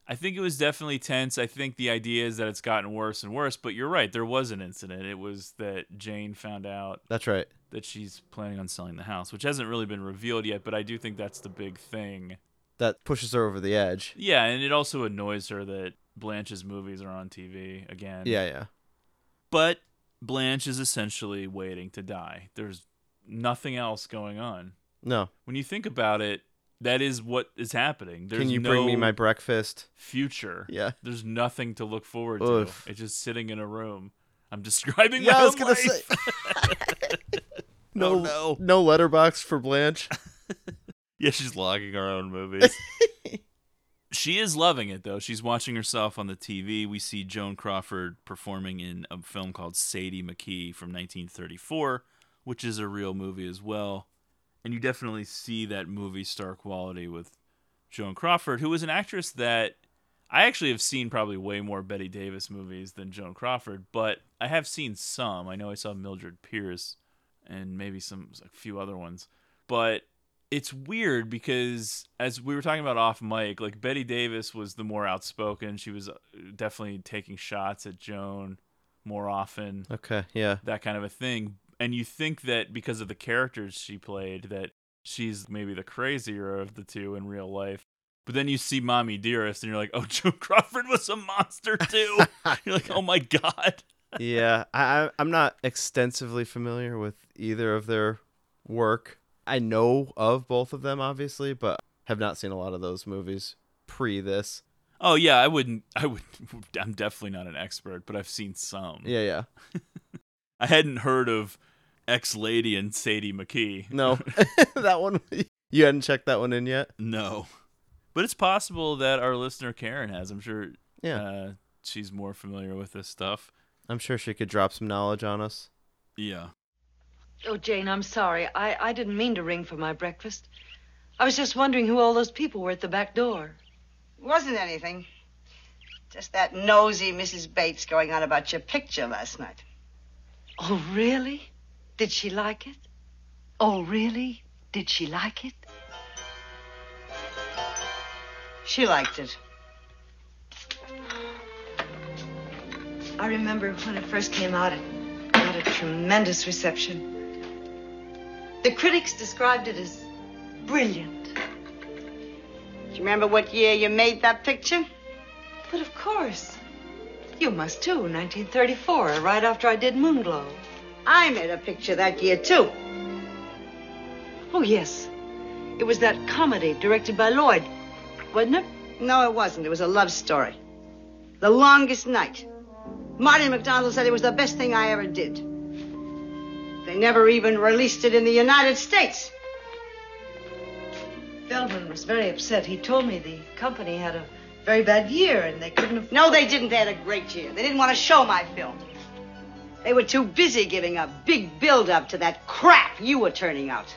I think it was definitely tense. I think the idea is that it's gotten worse and worse, but you're right. There was an incident. It was that Jane found out That's right. that she's planning on selling the house, which hasn't really been revealed yet, but I do think that's the big thing. That pushes her over the edge. Yeah, and it also annoys her that Blanche's movies are on TV again. Yeah, yeah. But Blanche is essentially waiting to die. There's nothing else going on. No. When you think about it, that is what is happening. There's Can you no bring me my breakfast? future. Yeah. There's nothing to look forward Oof. to. It's just sitting in a room. I'm describing Yeah, my I was own gonna life. say. [LAUGHS] No, Oh, no. no Letterboxd for Blanche. [LAUGHS] Yeah, she's logging her own movies. [LAUGHS] she is loving it though. She's watching herself on the TV. We see Joan Crawford performing in a film called Sadie McKee from 1934, which is a real movie as well. And you definitely see that movie star quality with Joan Crawford, who was an actress that I actually have seen probably way more Bette Davis movies than Joan Crawford, but I have seen some. I know I saw Mildred Pierce and maybe some a few other ones. But it's weird because as we were talking about off mic, like Bette Davis was the more outspoken. She was uh, definitely taking shots at Joan more often. Okay, yeah. That kind of a thing. And you think that because of the characters she played that she's maybe the crazier of the two in real life. But then you see Mommy Dearest and you're like, "Oh, [LAUGHS] Joan Crawford was a monster too." [LAUGHS] you're like, "Oh my god." yeah, I I- I'm not extensively familiar with either of their work. I know of both of them, obviously, but have not seen a lot of those movies pre this. Oh yeah, I wouldn't. I would. [LAUGHS] I'm definitely not an expert, but I've seen some. Yeah, yeah. [LAUGHS] I hadn't heard of Ex Lady and Sadie McKee. No, [LAUGHS] that one you hadn't checked that one in yet. No, but it's possible that our listener Karen has. I'm sure. Yeah. uh, she's more familiar with this stuff. I'm sure she could drop some knowledge on us. Yeah. Oh, Jane, I'm sorry. I, I didn't mean to ring for my breakfast. I was just wondering who all those people were at the back door. Wasn't anything. Just that nosy Mrs. Bates going on about your picture last night. Oh, really? Did she like it? Oh, really? Did she like it? She liked it. I remember when it first came out, it got a tremendous reception. The critics described it as brilliant. Do you remember what year you made that picture? But of course. You must too, 1934, right after I did Moonglow. I made a picture that year, too. Oh, yes. It was that comedy directed by Lloyd, wasn't it? No, it wasn't. It was a love story. The Longest Night. Marty McDonald said it was the best thing I ever did. They never even released it in the United States. Feldman was very upset. He told me the company had a very bad year and they couldn't afford No, they didn't. They had a great year. They didn't want to show my film. They were too busy giving a big build-up to that crap you were turning out.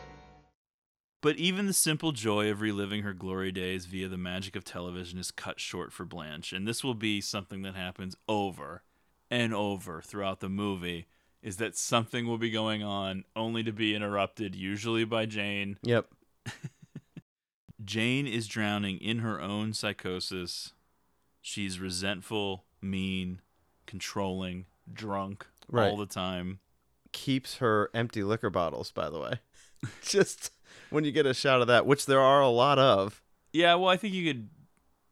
But even the simple joy of reliving her glory days via the magic of television is cut short for Blanche, and this will be something that happens over and over throughout the movie. Is that something will be going on only to be interrupted, usually by Jane. Yep. [LAUGHS] Jane is drowning in her own psychosis. She's resentful, mean, controlling, drunk Right. all the time. Keeps her empty liquor bottles, by the way. [LAUGHS] Just when you get a shot of that, which there are a lot of. Yeah, well, I think you could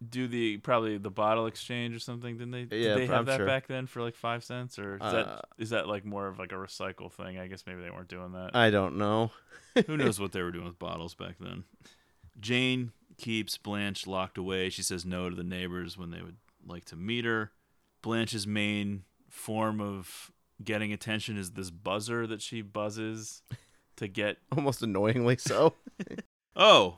do the probably the bottle exchange or something. Didn't they? Yeah, Did they have I'm that sure. back then for like five cents, or is Uh, that is that like more of like a recycle thing? I guess maybe they weren't doing that. I don't know. [LAUGHS] Who knows what they were doing with bottles back then? Jane keeps Blanche locked away. She says no to the neighbors when they would like to meet her. Blanche's main form of getting attention is this buzzer that she buzzes to get. [LAUGHS] Almost annoyingly so. [LAUGHS] Oh,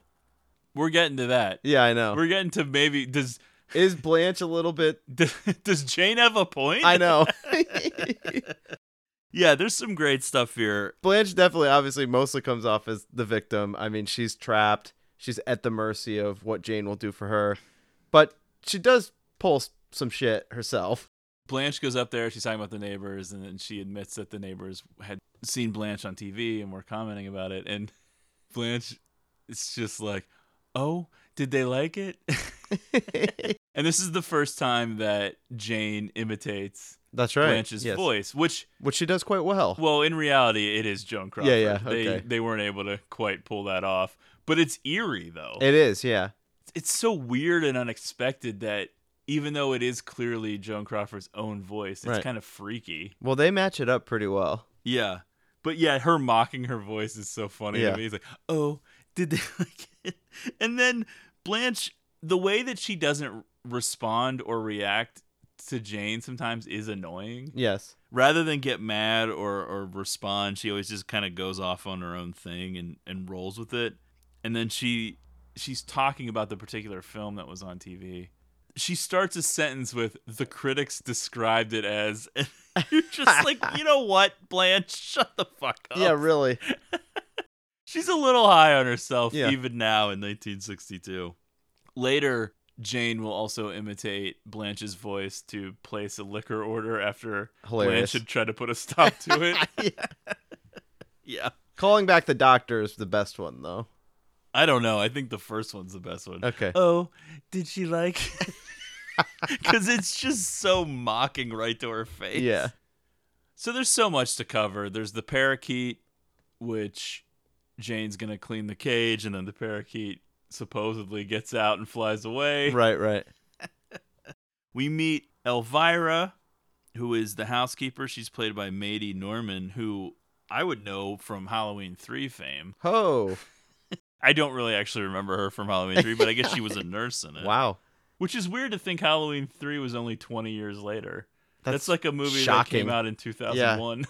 we're getting to that. yeah, I know. We're getting to maybe does Is Blanche a little bit? [LAUGHS] does Jane have a point? I know. [LAUGHS] [LAUGHS] yeah, there's some great stuff here. Blanche definitely, obviously, mostly comes off as the victim. I mean, she's trapped. She's at the mercy of what Jane will do for her, but she does pull some shit herself. Blanche goes up there. She's talking about the neighbors, and then she admits that the neighbors had seen Blanche on TV and were commenting about it. And Blanche is just like, "Oh, did they like it?" [LAUGHS] [LAUGHS] and this is the first time that Jane imitates That's right. Blanche's yes. voice, which which she does quite well. Well, in reality, it is Joan Crawford. Yeah, yeah, They okay. they weren't able to quite pull that off, but it's eerie though. It is, yeah. it's so weird and unexpected that even though it is clearly Joan Crawford's own voice, it's Right. kind of freaky. Well, they match it up pretty well. Yeah, but yeah, her mocking her voice is so funny Yeah. to me. He's like, "Oh, did they [LAUGHS] like it?" And then Blanche, the way that she doesn't respond or react to Jane sometimes is annoying. Yes. rather than get mad or, or respond, she always just kind of goes off on her own thing and, and rolls with it. And then she she's talking about the particular film that was on TV. She starts a sentence with the critics described it as [LAUGHS] and you're just like, [LAUGHS] you know what, Blanche, shut the fuck up. Yeah, really. She's a little high on herself Yeah. even now in 1962. Later, Jane will also imitate Blanche's voice to place a liquor order after Hilarious. Blanche had tried to put a stop to it. [LAUGHS] yeah. yeah. Calling back the doctor is the best one though. I don't know. I think the first one's the best one. Okay. Oh, did she like? Because [LAUGHS] it's just so mocking right to her face. Yeah. So there's so much to cover. There's the parakeet, which Jane's gonna clean the cage, and then the parakeet supposedly gets out and flies away. Right, right. [LAUGHS] We meet Elvira, who is the housekeeper. She's played by Maidie Norman, who I would know from Halloween 3 fame. Oh. [LAUGHS] I don't really actually remember her from Halloween 3, but I guess she was a [LAUGHS] nurse in it. Wow. Which is weird to think Halloween 3 was only 20 years later. That's, That's like a movie that came out in 2001.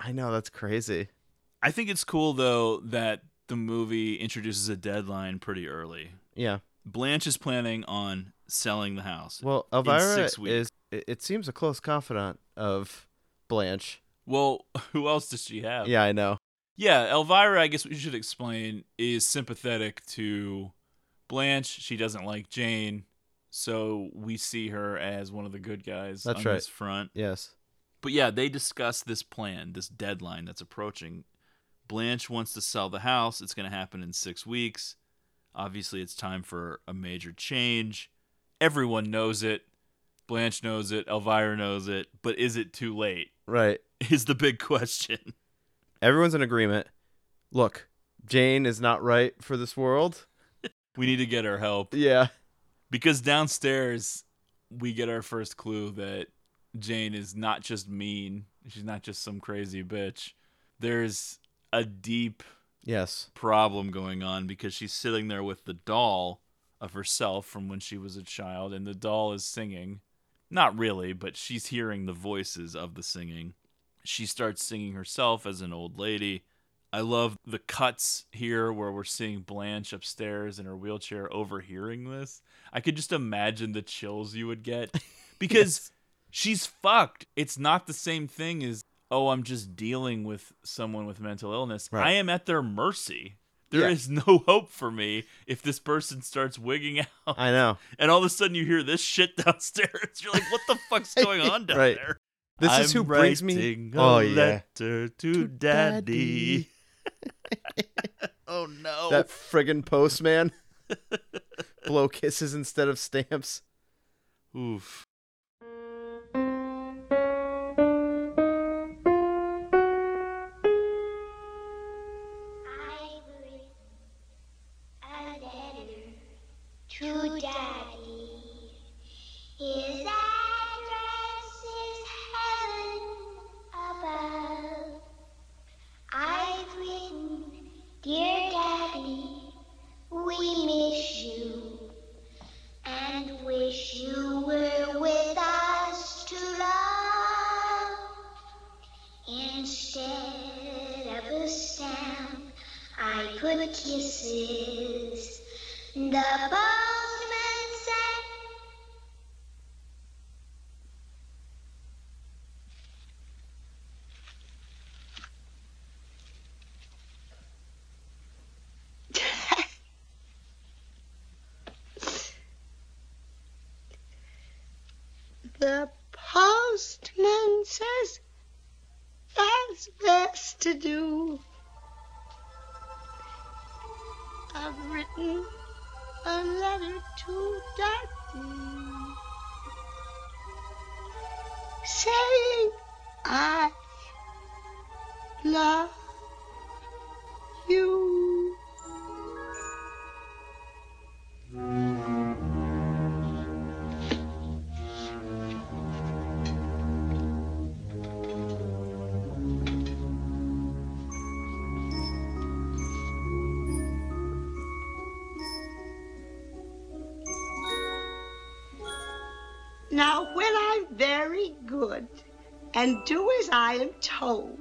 I know that's crazy. I think it's cool though that the movie introduces a deadline pretty early. Yeah. Blanche is planning on selling the house. Well, Elvira six weeks. is it, it seems a close confidant of Blanche. Well, [LAUGHS] who else does she have? Yeah, I know. Yeah, Elvira, I guess we should explain, is sympathetic to Blanche. She doesn't like Jane, so we see her as one of the good guys That's on right. this front. Yes. But yeah, they discuss this plan, this deadline that's approaching. Blanche wants to sell the house. It's going to happen in six weeks. Obviously, it's time for a major change. Everyone knows it. Blanche knows it. Elvira knows it. But is it too late? Right. [LAUGHS] Is the big question. Everyone's in agreement. Look, Jane is not right for this world. [LAUGHS] We need to get her help. Yeah. Because downstairs, we get our first clue that Jane is not just mean. She's not just some crazy bitch. There's a deep Yes. problem going on because she's sitting there with the doll of herself from when she was a child, and the doll is singing. Not really, but she's hearing the voices of the singing. She starts singing herself as an old lady. I love the cuts here where we're seeing Blanche upstairs in her wheelchair overhearing this. I could just imagine the chills you would get [LAUGHS] because she's fucked. It's not the same thing as, oh, I'm just dealing with someone with mental illness. Right. I am at their mercy. There is Yeah. no [LAUGHS] hope for me if this person starts wigging out. I know. [LAUGHS] And all of a sudden you hear this shit downstairs. [LAUGHS] You're like, what the fuck's going on down Right. there? This is I'm who brings me- a Oh, yeah. letter to daddy. oh no. That friggin' postman. Blow kisses instead of stamps. Oof. Put kisses. The postman said, [LAUGHS] The postman says that's best to do. And do as I am told,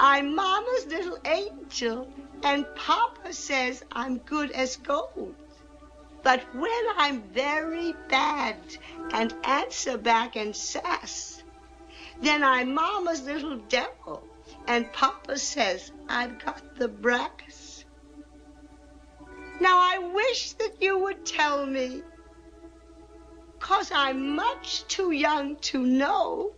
I'm Mama's little angel, and Papa says I'm good as gold. But when I'm very bad and answer back and sass, then I'm Mama's little devil, and Papa says I've got the brass. Now I wish that you would tell me. Cause I'm much too young to know.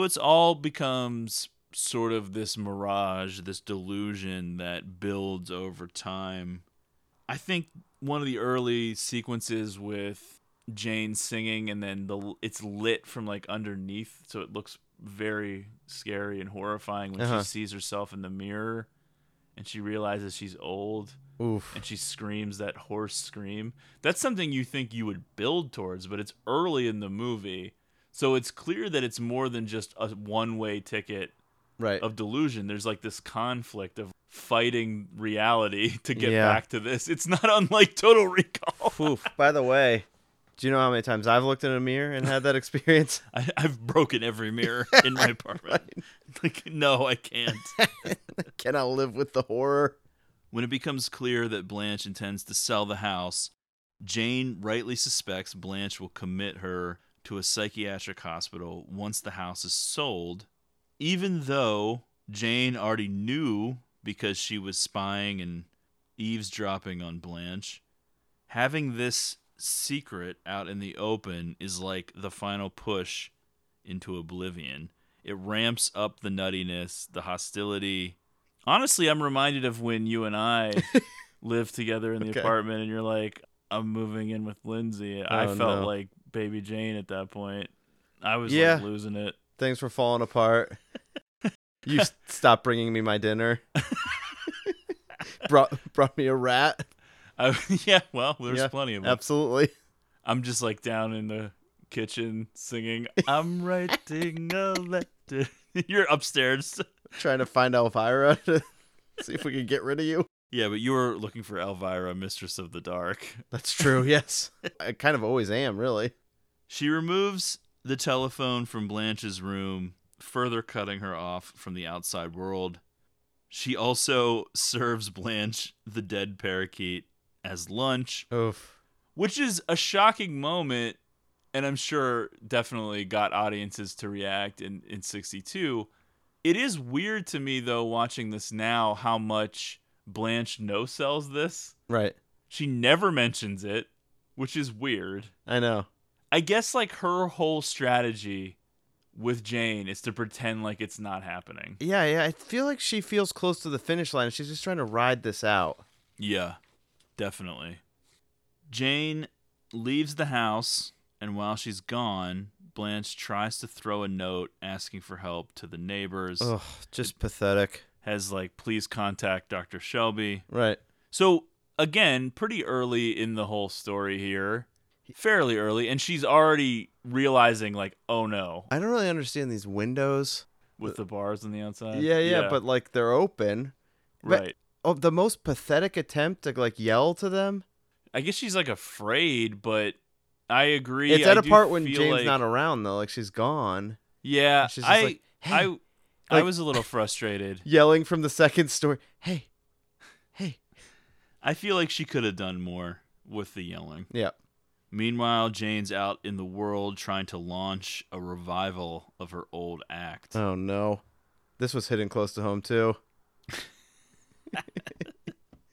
So it's all becomes sort of this mirage, this delusion that builds over time. I think one of the early sequences with Jane singing and then the it's lit from like underneath so it looks very scary and horrifying when Uh-huh. she sees herself in the mirror and she realizes she's old Oof. and she screams that hoarse scream. That's something you think you would build towards, but it's early in the movie. So it's clear that it's more than just a one-way ticket Right. of delusion. There's like this conflict of fighting reality [LAUGHS] to get Yeah. back to this. It's not unlike Total Recall. Oof. By the way, do you know how many times I've looked in a mirror and had that experience? [LAUGHS] I, I've broken every mirror [LAUGHS] in my apartment. Like, no, I can't. Cannot live with the horror. When it becomes clear that Blanche intends to sell the house, Jane rightly suspects Blanche will commit her to a psychiatric hospital once the house is sold, even though Jane already knew because she was spying and eavesdropping on Blanche. Having this secret out in the open is like the final push into oblivion. It ramps up the nuttiness, the hostility. Honestly, I'm reminded of when you and I [LAUGHS] lived together in the Okay. apartment and you're like, I'm moving in with Lindsay. I Oh, felt no. like baby Jane at that point. I was Yeah. like losing it. Things were falling apart. you [LAUGHS] stopped bringing me my dinner. [LAUGHS] brought brought me a rat. I, [LAUGHS] yeah, well, there's Yeah, plenty of them. Absolutely. I'm just like down in the kitchen singing, I'm writing a letter. You're upstairs. Trying to find Elvira to see if we can get rid of you. Yeah, but you were looking for Elvira, Mistress of the Dark. That's true. Yes, I kind of always am. Really. She removes the telephone from Blanche's room, further cutting her off from the outside world. She also serves Blanche the dead parakeet as lunch, Oof. which is a shocking moment, and I'm sure definitely got audiences to react in, in 62. It is weird to me, though, watching this now, how much Blanche no sells this. Right. She never mentions it, which is weird. I know. I guess like her whole strategy with Jane is to pretend like it's not happening. Yeah, yeah. I feel like she feels close to the finish line. She's just trying to ride this out. Yeah, definitely. Jane leaves the house, and while she's gone, Blanche tries to throw a note asking for help to the neighbors. Ugh, just pathetic. Has like, please contact Dr. Shelby. Right. So again, pretty early in the whole story here, fairly early, and she's already realizing like, oh no, I don't really understand these windows. with the bars on the outside. Yeah, yeah, but like they're open. But- right. Oh, the most pathetic attempt to like yell to them. I guess she's like afraid, but I agree. It's at a part when Jane's like- not around though, like she's gone. Yeah, She's just I, like, "Hey," I, I was a little frustrated. [LAUGHS] Yelling from the second story. Hey, hey. I feel like she could have done more with the yelling. Yeah. Meanwhile, Jane's out in the world trying to launch a revival of her old act. Oh no, this was hitting close to home too. [LAUGHS]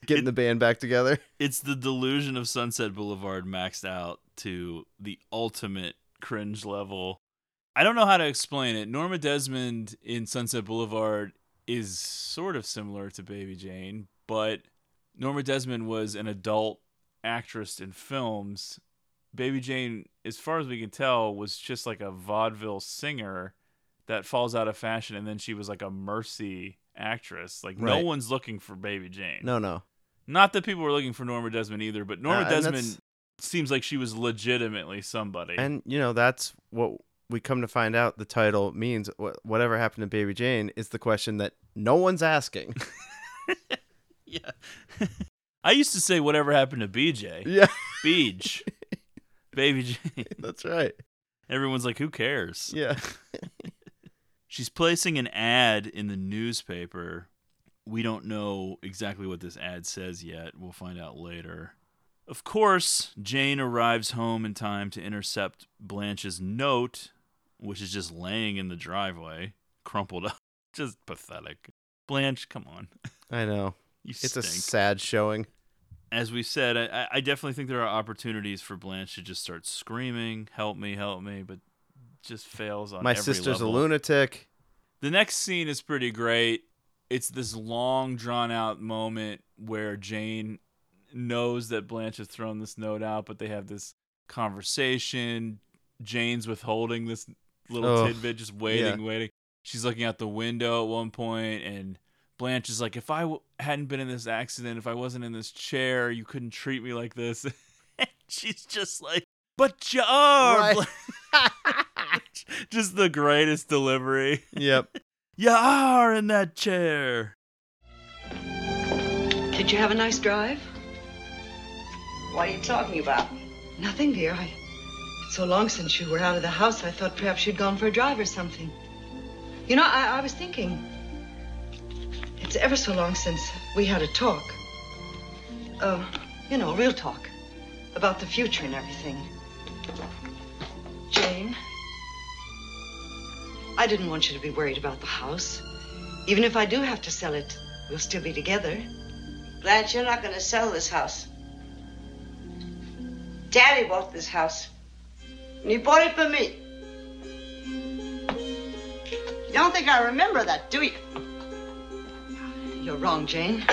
Getting the band back together. It's the delusion of Sunset Boulevard maxed out to the ultimate cringe level. I don't know how to explain it. Norma Desmond in Sunset Boulevard is sort of similar to Baby Jane, but Norma Desmond was an adult actress in films. Baby Jane, as far as we can tell, was just like a vaudeville singer that falls out of fashion, and then she was like a mercy actress. Like no one's looking for Baby Jane. No, no. Not that people were looking for Norma Desmond either, but Norma Uh, Desmond seems like she was legitimately somebody. And you know that's what we come to find out. The title means wh- whatever happened to Baby Jane is the question that no one's asking. [LAUGHS] yeah. [LAUGHS] I used to say whatever happened to BJ. Yeah. Beej. Baby Jane. [LAUGHS] That's right. Everyone's like, who cares? Yeah. [LAUGHS] [LAUGHS] She's placing an ad in the newspaper. We don't know exactly what this ad says yet. We'll find out later. Of course, Jane arrives home in time to intercept Blanche's note, which is just laying in the driveway, crumpled up. Just pathetic. Blanche, come on. I know. You it's a sad showing. As we said, I, I definitely think there are opportunities for Blanche to just start screaming, "Help me, help me!" But just fails on My sister's level. a lunatic. The next scene is pretty great. It's this long, drawn out moment where Jane knows that Blanche has thrown this note out, but they have this conversation. Jane's withholding this little Oh, tidbit, just waiting, yeah. waiting. She's looking out the window at one point, and Blanche is like, "If I w- hadn't been in this accident, if I wasn't in this chair, you couldn't treat me like this." [LAUGHS] She's just like, "But you are." Right. Blanche." [LAUGHS] just the greatest delivery. Yep. [LAUGHS] You are in that chair. Did you have a nice drive? What are you talking about? Nothing, dear. I, it's so long since you were out of the house, I thought perhaps you'd gone for a drive or something. You know, I, I was thinking. It's ever so long since we had a talk. Uh, you know, real talk. About the future and everything. Jane, I didn't want you to be worried about the house. Even if I do have to sell it, we'll still be together. Blanche, you're not going to sell this house. Daddy bought this house. And he bought it for me. You don't think I remember that, do you? You're wrong, Jane.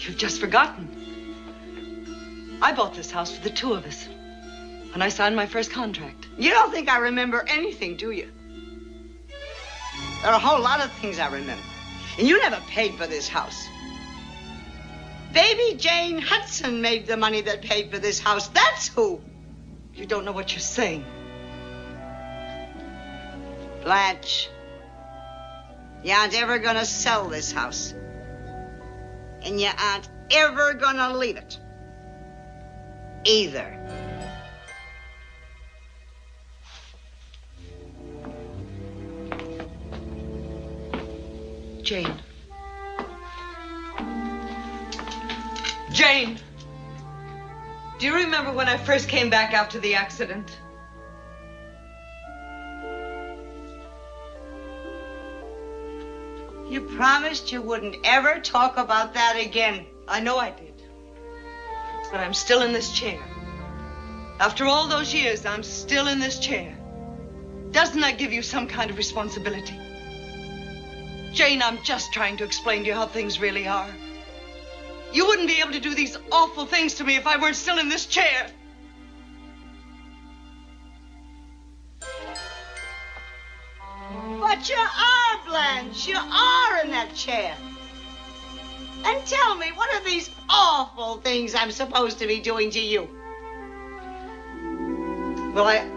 You've just forgotten. I bought this house for the two of us when I signed my first contract. You don't think I remember anything, do you? There are a whole lot of things I remember. And you never paid for this house. Baby Jane Hudson made the money that paid for this house. That's who. You don't know what you're saying. Blanche, you aren't ever gonna sell this house. And you aren't ever gonna leave it. Either. Jane. Jane! Do you remember when I first came back after the accident? You promised you wouldn't ever talk about that again. I know I did. But I'm still in this chair. After all those years, I'm still in this chair. Doesn't that give you some kind of responsibility? Jane, I'm just trying to explain to you how things really are. You wouldn't be able to do these awful things to me if I weren't still in this chair. But you are, Blanche. You are in that chair. And tell me, what are these awful things I'm supposed to be doing to you? Well, I.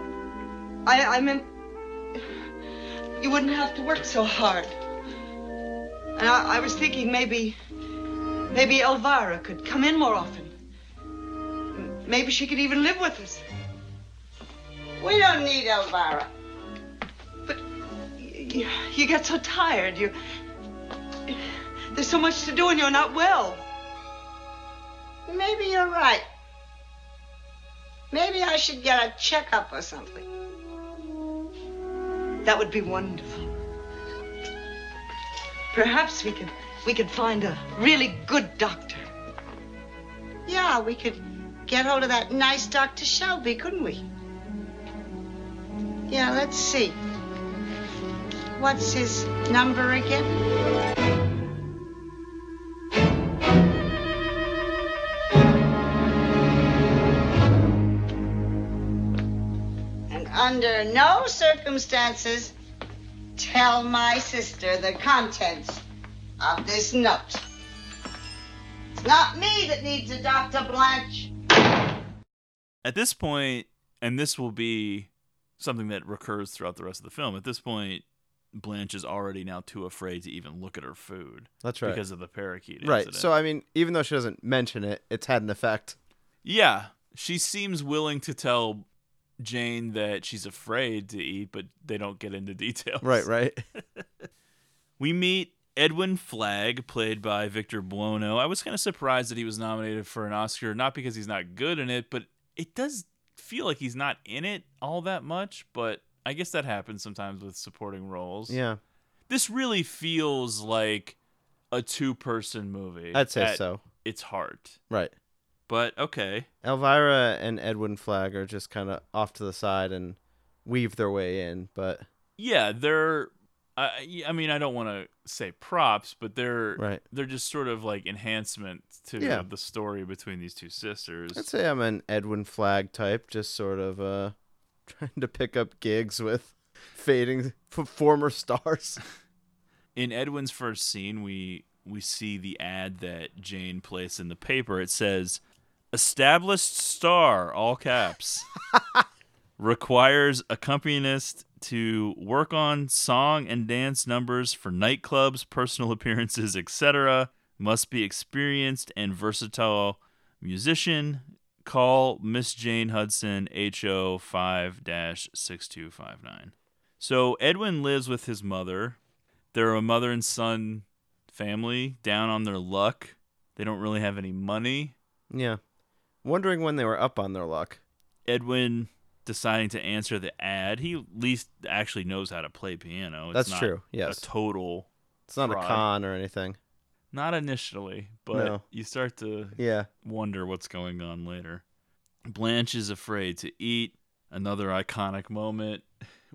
I, I meant. You wouldn't have to work so hard. And I, I was thinking maybe. Maybe Elvira could come in more often. Maybe she could even live with us. We don't need Elvira. You, you get so tired. You. There's so much to do and you're not well. Maybe you're right. Maybe I should get a checkup or something. That would be wonderful. Perhaps we could we could find a really good doctor. Yeah, we could get hold of that nice Dr. Shelby, couldn't we? Yeah, let's see. What's his number again? And under no circumstances tell my sister the contents of this note. It's not me that needs a Dr. Blanche. At this point, and this will be something that recurs throughout the rest of the film. At this point, Blanche is already now too afraid to even look at her food. That's right. Because of the parakeet Right. incident. So I mean, even though she doesn't mention it, it's had an effect. Yeah, she seems willing to tell Jane that she's afraid to eat, but they don't get into details. Right, right. [LAUGHS] We meet Edwin Flagg, played by Victor Buono. I was kind of surprised that he was nominated for an Oscar, not because he's not good in it, but it does feel like he's not in it all that much. But I guess that happens sometimes with supporting roles. Yeah. This really feels like a two person movie. I'd say so. Its heart. Right. But okay. Elvira and Edwin Flagg are just kind of off to the side and weave their way in, but Yeah, they're. I I mean, I don't want to say props, but they're Right. They're just sort of like enhancement to Yeah. the story between these two sisters. I'd say I'm an Edwin Flagg type, just sort of uh trying to pick up gigs with fading f- former stars. in Edwin's first scene, we we see the ad that Jane placed in the paper. It says, "Established star, all caps, [LAUGHS] requires accompanist to work on song and dance numbers for nightclubs, personal appearances, etc. Must be experienced and versatile musician. Call Miss Jane Hudson HO five six two five nine." So Edwin lives with his mother. They're a mother and son family down on their luck. They don't really have any money. Yeah. Wondering when they were up on their luck. Edwin deciding to answer the ad. He at least actually knows how to play piano. It's That's true, yes. A total. It's not fraud. a con or anything. Not initially, but No. you start to Yeah. wonder what's going on later. Blanche is afraid to eat. Another iconic moment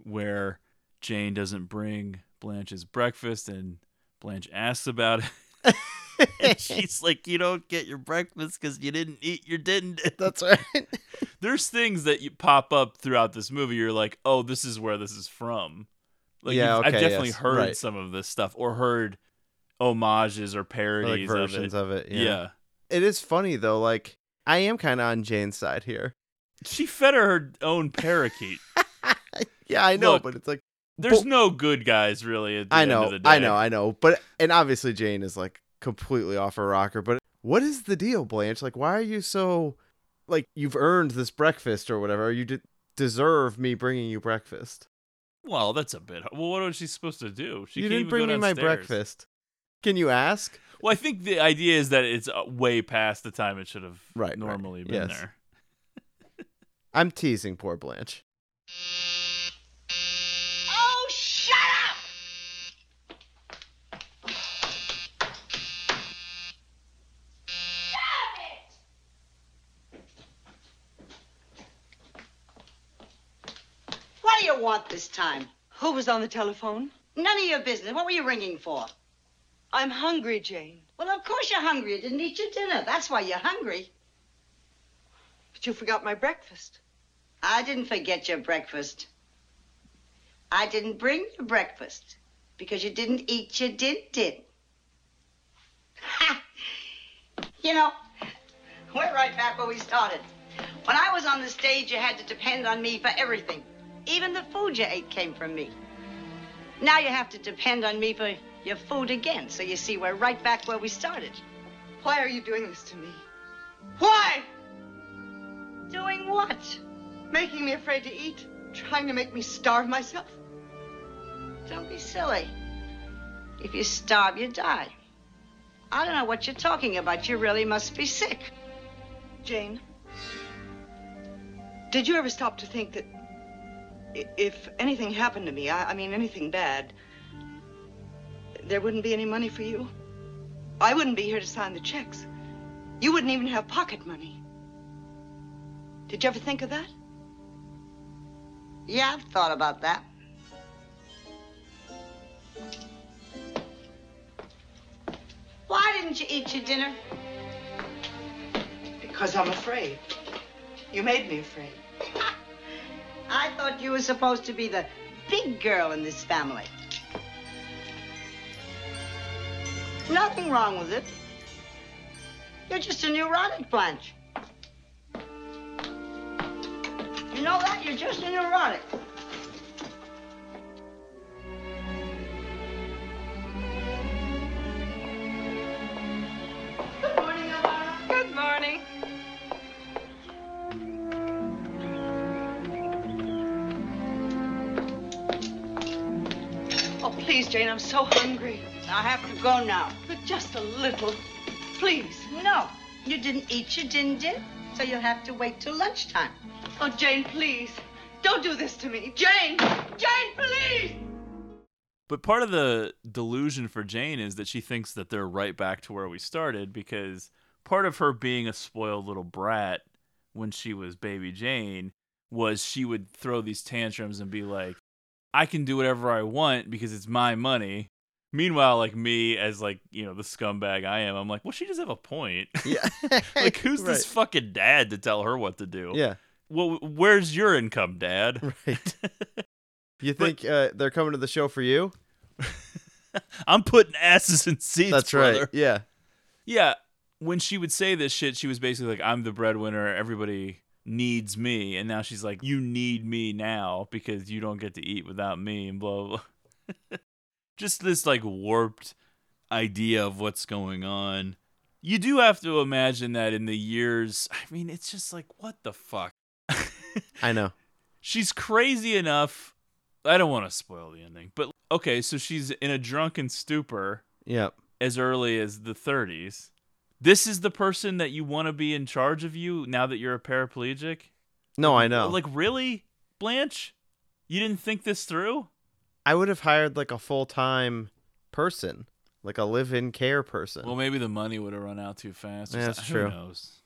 where Jane doesn't bring Blanche's breakfast and Blanche asks about it. [LAUGHS] and she's like, You don't get your breakfast because you didn't eat your didn't. [LAUGHS] That's right. [LAUGHS] There's things that you pop up throughout this movie. You're like, Oh, this is where this is from. Like, Yeah, you've- I've definitely yes, heard right. some of this stuff or heard homages or parodies versions of of it. it, yeah. yeah. It is funny though, like I am kind of on Jane's side here. She fed her her own parakeet. [LAUGHS] Yeah, I know, Look, but it's like There's But- no good guys really at the I end know, of the day. I know, I know. But and obviously Jane is like completely off her rocker. But what is the deal, Blanche? Like, why are you so like you've earned this breakfast or whatever? You de- deserve me bringing you breakfast. Well, that's a bit. Well, what was she supposed to do? She you can't didn't bring me my breakfast. Can you ask? Well, I think the idea is that it's uh, way past the time it should have Right, right. normally been Yes. there. [LAUGHS] I'm teasing poor Blanche. Oh, shut up! What do you want this time? Who was on the telephone? None of your business. What were you ringing for? I'm hungry, Jane. Well, of course you're hungry. You didn't eat your dinner. That's why you're hungry. But you forgot my breakfast. I didn't forget your breakfast. I didn't bring you breakfast because you didn't eat your din din. [LAUGHS] Ha! You know, we're right back where we started. When I was on the stage, you had to depend on me for everything. Even the food you ate came from me. Now you have to depend on me for your food again. So you see, we're right back where we started. Why are you doing this to me? Why? Doing what? Making me afraid to eat? Trying to make me starve myself? Don't be silly. If you starve, you die. I don't know what you're talking about. You really must be sick. Jane, did you ever stop to think that if anything happened to me, I, I mean anything bad, there wouldn't be any money for you? I wouldn't be here to sign the checks. You wouldn't even have pocket money. Did you ever think of that? Yeah, I've thought about that. Why didn't you eat your dinner? Because I'm afraid. You made me afraid. [LAUGHS] I thought you were supposed to be the big girl in this family. Nothing wrong with it. You're just a neurotic bunch. You know that? You're just a neurotic. Good morning, Good morning. Oh, please, Jane, I'm so hungry. I have to go now. But just a little. Please. No, you didn't eat your ginger, so you'll have to wait till lunchtime. Oh, Jane, please. Don't do this to me. Jane! Jane, please! But part of the delusion for Jane is that she thinks that they're right back to where we started because part of her being a spoiled little brat when she was baby Jane was she would throw these tantrums and be like, I can do whatever I want because it's my money. Meanwhile, like me as like, you know, the scumbag I am, I'm like, well, she does have a point. [LAUGHS] Yeah. [LAUGHS] like who's this fucking dad to tell her what to do? Yeah. Well, where's your income, dad? Right. [LAUGHS] You think uh, they're coming to the show for you? I'm putting asses in seats. That's brother. right. Yeah. Yeah, when she would say this shit, she was basically like, "I'm the breadwinner. Everybody needs me," and now she's like, "You need me now because you don't get to eat without me," and blah blah. blah. Just this like warped idea of what's going on. You do have to imagine that in the years. I mean, it's just like, what the fuck? [LAUGHS] I know. She's crazy enough. I don't want to spoil the ending, but okay, so she's in a drunken stupor Yep. as early as the 30s. This is the person that you want to be in charge of you now that you're a paraplegic? No, I know. Like, really, Blanche? You didn't think this through? I would have hired like a full time person, like a live in care person. Well, maybe the money would have run out too fast. Yeah, that's true. Who knows?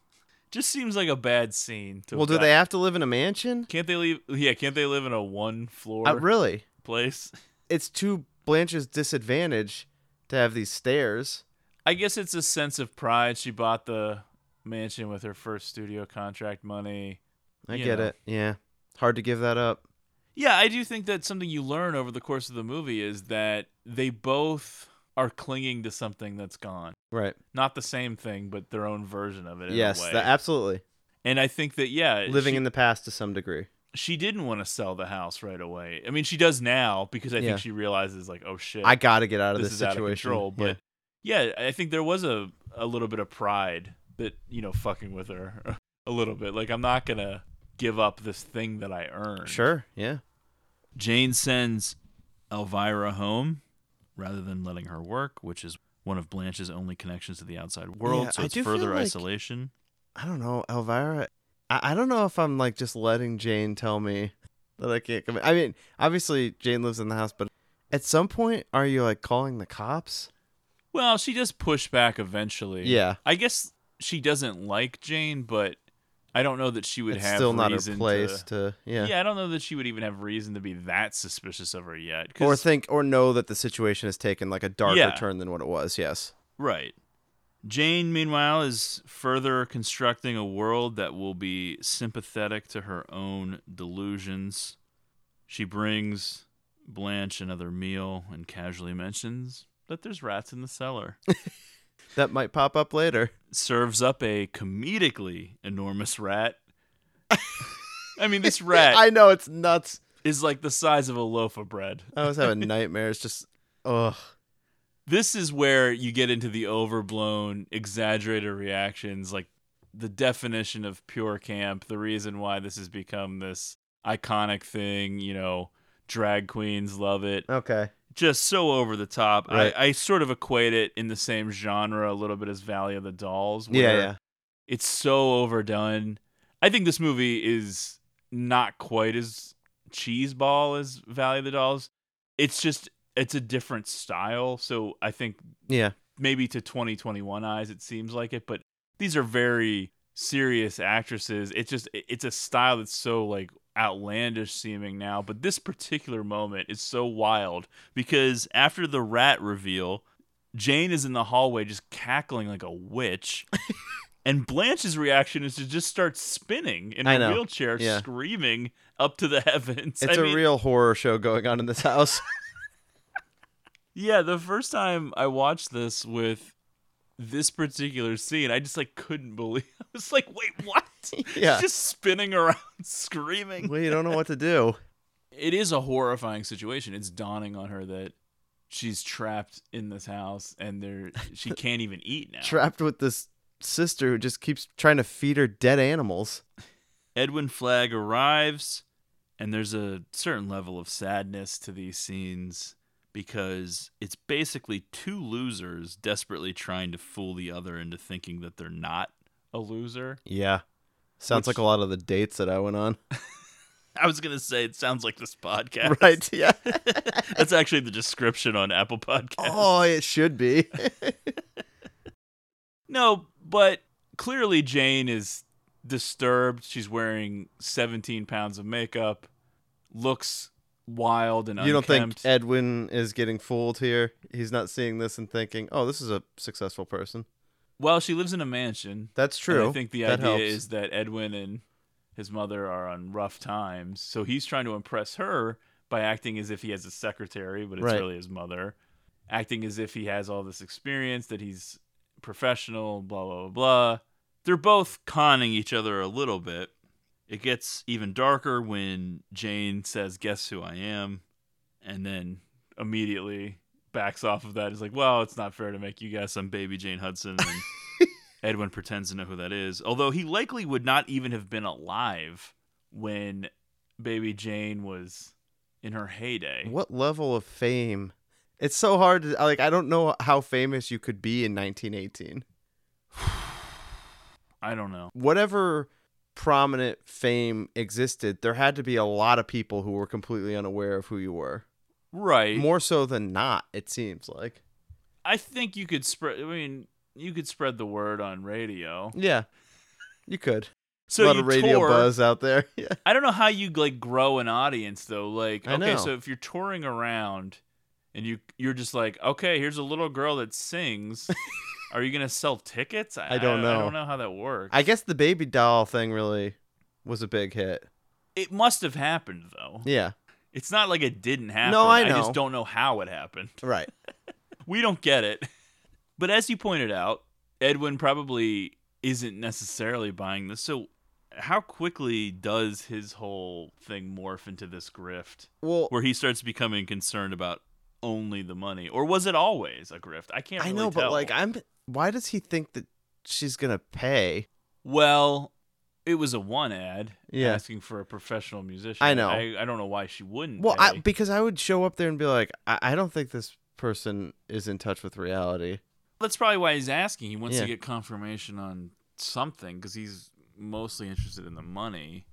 Just seems like a bad scene. To well, do got- they have to live in a mansion? Can't they leave? Yeah, can't they live in a one floor Uh, really? place? It's to Blanche's disadvantage to have these stairs. I guess it's a sense of pride. She bought the mansion with her first studio contract money. I get know. it. Yeah. Hard to give that up. Yeah, I do think that something you learn over the course of the movie is that they both are clinging to something that's gone. Right. Not the same thing, but their own version of it. In yes, a way. that, absolutely. and I think that yeah, Living she, in the past to some degree. she didn't want to sell the house right away. I mean, she does now because I Yeah. think she realizes like, oh shit, I got to get out of this this, is out situation. of control. But yeah. I think there was a a little bit of pride that you know fucking with her [LAUGHS] a little bit. Like I'm not gonna give up this thing that I earned. Sure. Yeah. Jane sends Elvira home rather than letting her work, which is one of Blanche's only connections to the outside world. Yeah, so it's further like- isolation. I don't know, Elvira. I, I don't know if I'm like just letting Jane tell me that I can't come. in. I mean, obviously Jane lives in the house, but at some point, are you like calling the cops? Well, she does push back eventually. Yeah. I guess she doesn't like Jane, but I don't know that she would It's have still not her place to- yeah. Yeah, I don't know that she would even have reason to be that suspicious of her yet. Or think, or know that the situation has taken like a darker Yeah. turn than what it was. Yes. Right. Jane, meanwhile, is further constructing a world that will be sympathetic to her own delusions. She brings Blanche another meal and casually mentions that there's rats in the cellar. [LAUGHS] That might pop up later. Serves up a comedically enormous rat. [LAUGHS] I mean, this rat I know it's nuts. is like the size of a loaf of bread. I was having [LAUGHS] nightmares. Just ugh. this is where you get into the overblown, exaggerated reactions, like the definition of pure camp, the reason why this has become this iconic thing, you know, drag queens love it. Okay. Just so over the top. Right. I, I sort of equate it in the same genre a little bit as Valley of the Dolls. Yeah, where yeah. It's so overdone. I think this movie is not quite as cheeseball as Valley of the Dolls. It's just it's a different style. So I think Yeah. maybe to 2021 eyes it seems like it, but these are very serious actresses. It's just it's a style that's so like outlandish seeming now, but this particular moment is so wild because after the rat reveal, Jane is in the hallway just cackling like a witch. [LAUGHS] And Blanche's reaction is to just start spinning in I a know. wheelchair, Yeah. screaming up to the [LAUGHS] heavens. It's a a real horror show going on in this house. [LAUGHS] Yeah, the first time I watched this with this particular scene, I just like couldn't believe. [LAUGHS] I was like, "Wait, what?" [LAUGHS] Yeah. She's just spinning around, [LAUGHS] screaming. well, you don't know what to do. It is a horrifying situation. It's dawning on her that she's trapped in this house and there she can't even eat now. Trapped with this sister who just keeps trying to feed her dead animals. Edwin Flagg arrives, and there's a certain level of sadness to these scenes because it's basically two losers desperately trying to fool the other into thinking that they're not a loser. Yeah. Sounds Which- like a lot of the dates that I went on. [LAUGHS] I was going to say it sounds like this podcast. Right, yeah. [LAUGHS] That's actually the description on Apple Podcasts. oh, it should be. [LAUGHS] No, but clearly Jane is disturbed. She's wearing 17 pounds of makeup, looks wild and you don't think. Edwin is getting fooled here? He's not seeing this and thinking, "Oh, this is a successful person." Well, she lives in a mansion. That's true. I think the That idea helps. is that Edwin and his mother are on rough times, so he's trying to impress her by acting as if he has a secretary, but it's Right. really his mother. Acting as if he has all this experience, that he's professional, blah blah blah blah. They're both conning each other a little bit. It gets even darker when Jane says, "Guess who I am," and then immediately backs off of that. Is like, "Well, it's not fair to make you guess I'm Baby Jane Hudson." And [LAUGHS] Edwin pretends to know who that is, although he likely would not even have been alive when Baby Jane was in her heyday. What level of fame? It's so hard to like. I don't know how famous you could be in 1918. [SIGHS] I don't know. Whatever prominent fame existed, there had to be a lot of people who were completely unaware of who you were. Right. More so than not, it seems like. I think you could spread. I mean, you could spread the word on radio. Yeah, you could. So a lot of radio tour- buzz out there. [LAUGHS] Yeah. I don't know how you like grow an audience though. Like, okay, so if you're touring around and you you're just like, okay, here's a little girl that sings. [LAUGHS] Are you gonna sell tickets? I don't know. I know. don't know how that works. I guess the baby doll thing really was a big hit. It must have happened though. Yeah. It's not like it didn't happen. No, I know. I just don't know how it happened. [LAUGHS] Right. We don't get it. But as you pointed out, Edwin probably isn't necessarily buying this. So how quickly does his whole thing morph into this grift? Well- where he starts becoming concerned about only the money, or was it always a grift? I can't. I really know, but like, I'm. Why does he think that she's gonna pay? well, it was a one ad Yeah. asking for a professional musician. I know. I, I don't know why she wouldn't. Well. I, because I would show up there and be like, I, I don't think this person is in touch with reality. That's probably why he's asking. He wants Yeah. to get confirmation on something because he's mostly interested in the money.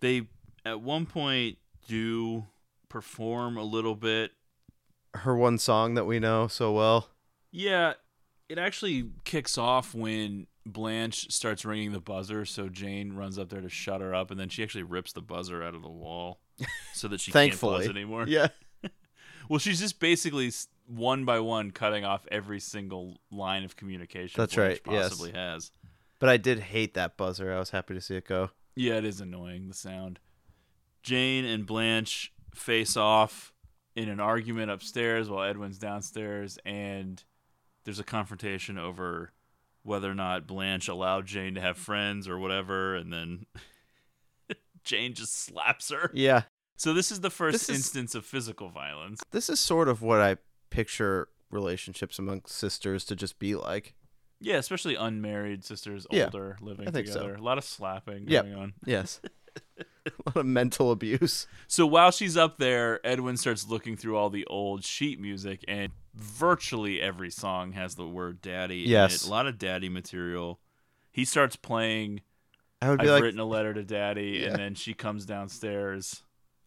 They at one point do perform a little bit. Her one song that we know so well. Yeah, it actually kicks off when Blanche starts ringing the buzzer. So Jane runs up there to shut her up, and then she actually rips the buzzer out of the wall [LAUGHS] so that she can't buzz anymore. Yeah. [LAUGHS] Well, she's just basically one by one cutting off every single line of communication That's Blanche right, yes. has. But I did hate that buzzer. I was happy to see it go. Yeah, it is annoying the sound. Jane and Blanche face off in an argument upstairs while Edwin's downstairs, and there's a confrontation over whether or not Blanche allowed Jane to have friends or whatever, and then [LAUGHS] Jane just slaps her. Yeah. So this is the first is- instance of physical violence. This is sort of what I picture relationships among sisters to just be like. Yeah, especially unmarried sisters, Yeah, older, living think so. together. A lot of slapping Yep. going on. [LAUGHS] Yes. a lot of mental abuse. So while she's up there, Edwin starts looking through all the old sheet music, and virtually every song has the word "daddy." in Yes. it. a lot of daddy material. He starts playing. I would be I've like, written a letter to daddy, Yeah. and then she comes downstairs.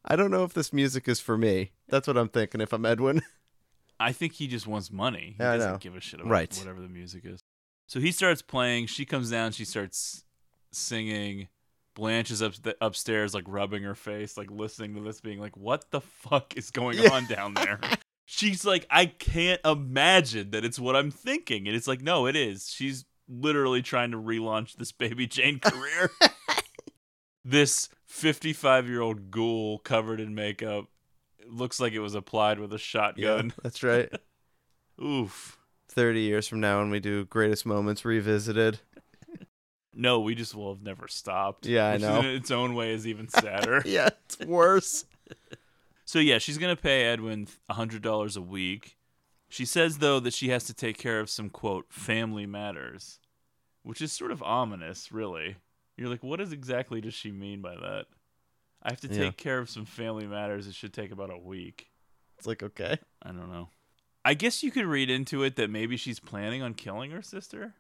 I don't know if this music is for me. That's what I'm thinking if I'm Edwin. [LAUGHS] I think he just wants money. He I doesn't know. give a shit about Right. whatever the music is. So he starts playing. She comes down. She starts singing. Blanche is up upstairs, like rubbing her face, like listening to this, being like, "What the fuck is going Yeah. on down there?" [LAUGHS] She's like, "I can't imagine that it's what I'm thinking," and it's like, "No, it is." She's literally trying to relaunch this Baby Jane career. [LAUGHS] this 55 year old ghoul covered in makeup looks like it was applied with a shotgun. [LAUGHS] that's right. Oof. 30 years from now when we do Greatest Moments Revisited. [LAUGHS] No, we just will have never stopped. Yeah, I know. In its own way is even sadder. yeah, it's worse. So yeah, she's gonna pay Edwin hundred dollars a week. She says though that she has to take care of some quote family matters, which is sort of ominous, really. You're like, what is exactly does she mean by that? I have to take Yeah. care of some family matters. It should take about a week. It's like okay. I don't know. I guess you could read into it that maybe she's planning on killing her sister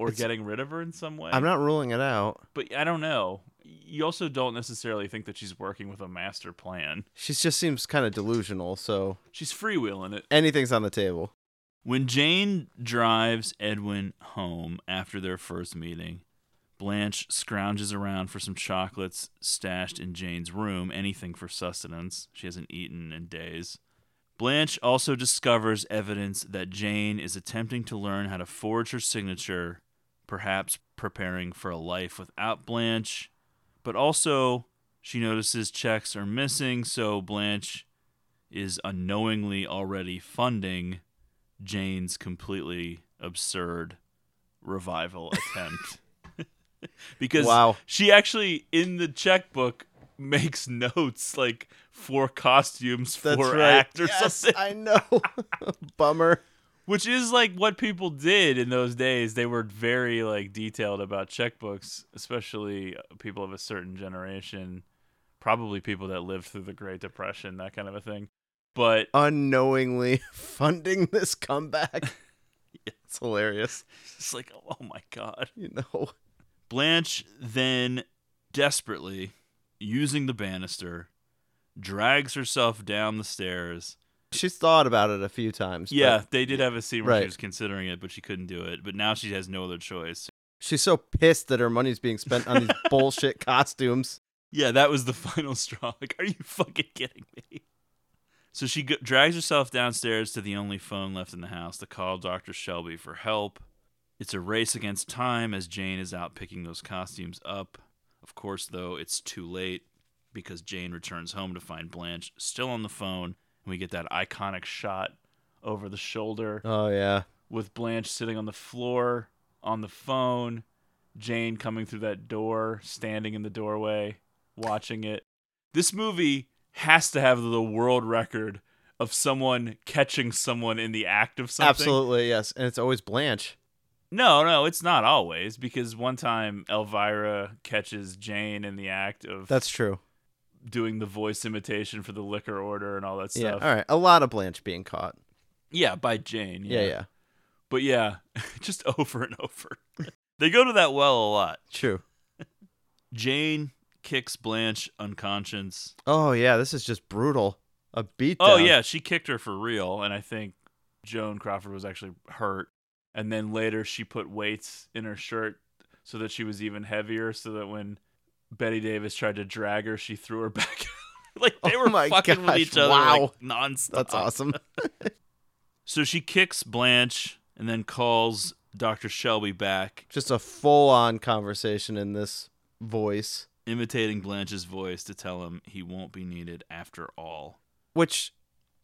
or It's- getting rid of her in some way. I'm not ruling it out. But I don't know. You also don't necessarily think that she's working with a master plan. She just seems kind of delusional, so She's freewheeling it. anything's on the table. When Jane drives Edwin home after their first meeting, Blanche scrounges around for some chocolates stashed in Jane's room, anything for sustenance. She hasn't eaten in days. Blanche also discovers evidence that Jane is attempting to learn how to forge her signature, perhaps preparing for a life without Blanche. But also, she notices checks are missing, so Blanche is unknowingly already funding Jane's completely absurd revival [LAUGHS] attempt. [LAUGHS] because Wow. she actually in the checkbook makes notes like for costumes That's for right. act or Yes, something. I know. [LAUGHS] Bummer. Which is like what people did in those days. They were very like detailed about checkbooks, especially uh, people of a certain generation, probably people that lived through the Great Depression, that kind of a thing. But Unknowingly [LAUGHS] funding this comeback. [LAUGHS] [LAUGHS] It's hilarious. it's like, oh my god. You know. Blanche then desperately, using the banister, drags herself down the stairs. She's thought about it a few times. but Yeah, they did have a scene where Right. she was considering it, but she couldn't do it. But now she has no other choice. She's so pissed that her money's being spent on these [LAUGHS] bullshit costumes. Yeah, that was the [LAUGHS] final straw. Like, are you fucking kidding me? So she go- drags herself downstairs to the only phone left in the house to call Dr. Shelby for help. It's a race against time as Jane is out picking those costumes up. Of course, though, it's too late because Jane returns home to find Blanche still on the phone, and we get that iconic shot over the shoulder Oh yeah. with Blanche sitting on the floor on the phone, Jane coming through that door, standing in the doorway, watching it. This movie has to have the world record of someone catching someone in the act of something. Absolutely, yes. And it's always Blanche. No, no, it's not always because one time Elvira catches Jane in the act of That's true. Doing the voice imitation for the liquor order and all that Yeah. stuff. All right. A lot of Blanche being caught. Yeah, by Jane. Yeah, yeah. But yeah, [LAUGHS] just over and over. they go to that well a lot. True. Jane kicks Blanche unconscious. Oh yeah, this is just brutal. A beat. Oh yeah, she kicked her for real, and I think Joan Crawford was actually hurt. And then later she put weights in her shirt so that she was even heavier, so that when Bette Davis tried to drag her, she threw her [LAUGHS] back. like they Oh were my fucking with each other wow. like nonstop. That's awesome. [LAUGHS] [LAUGHS] So she kicks Blanche and then calls Dr. Shelby back, just a full-on conversation in this voice, imitating Blanche's voice to tell him he won't be needed after all. which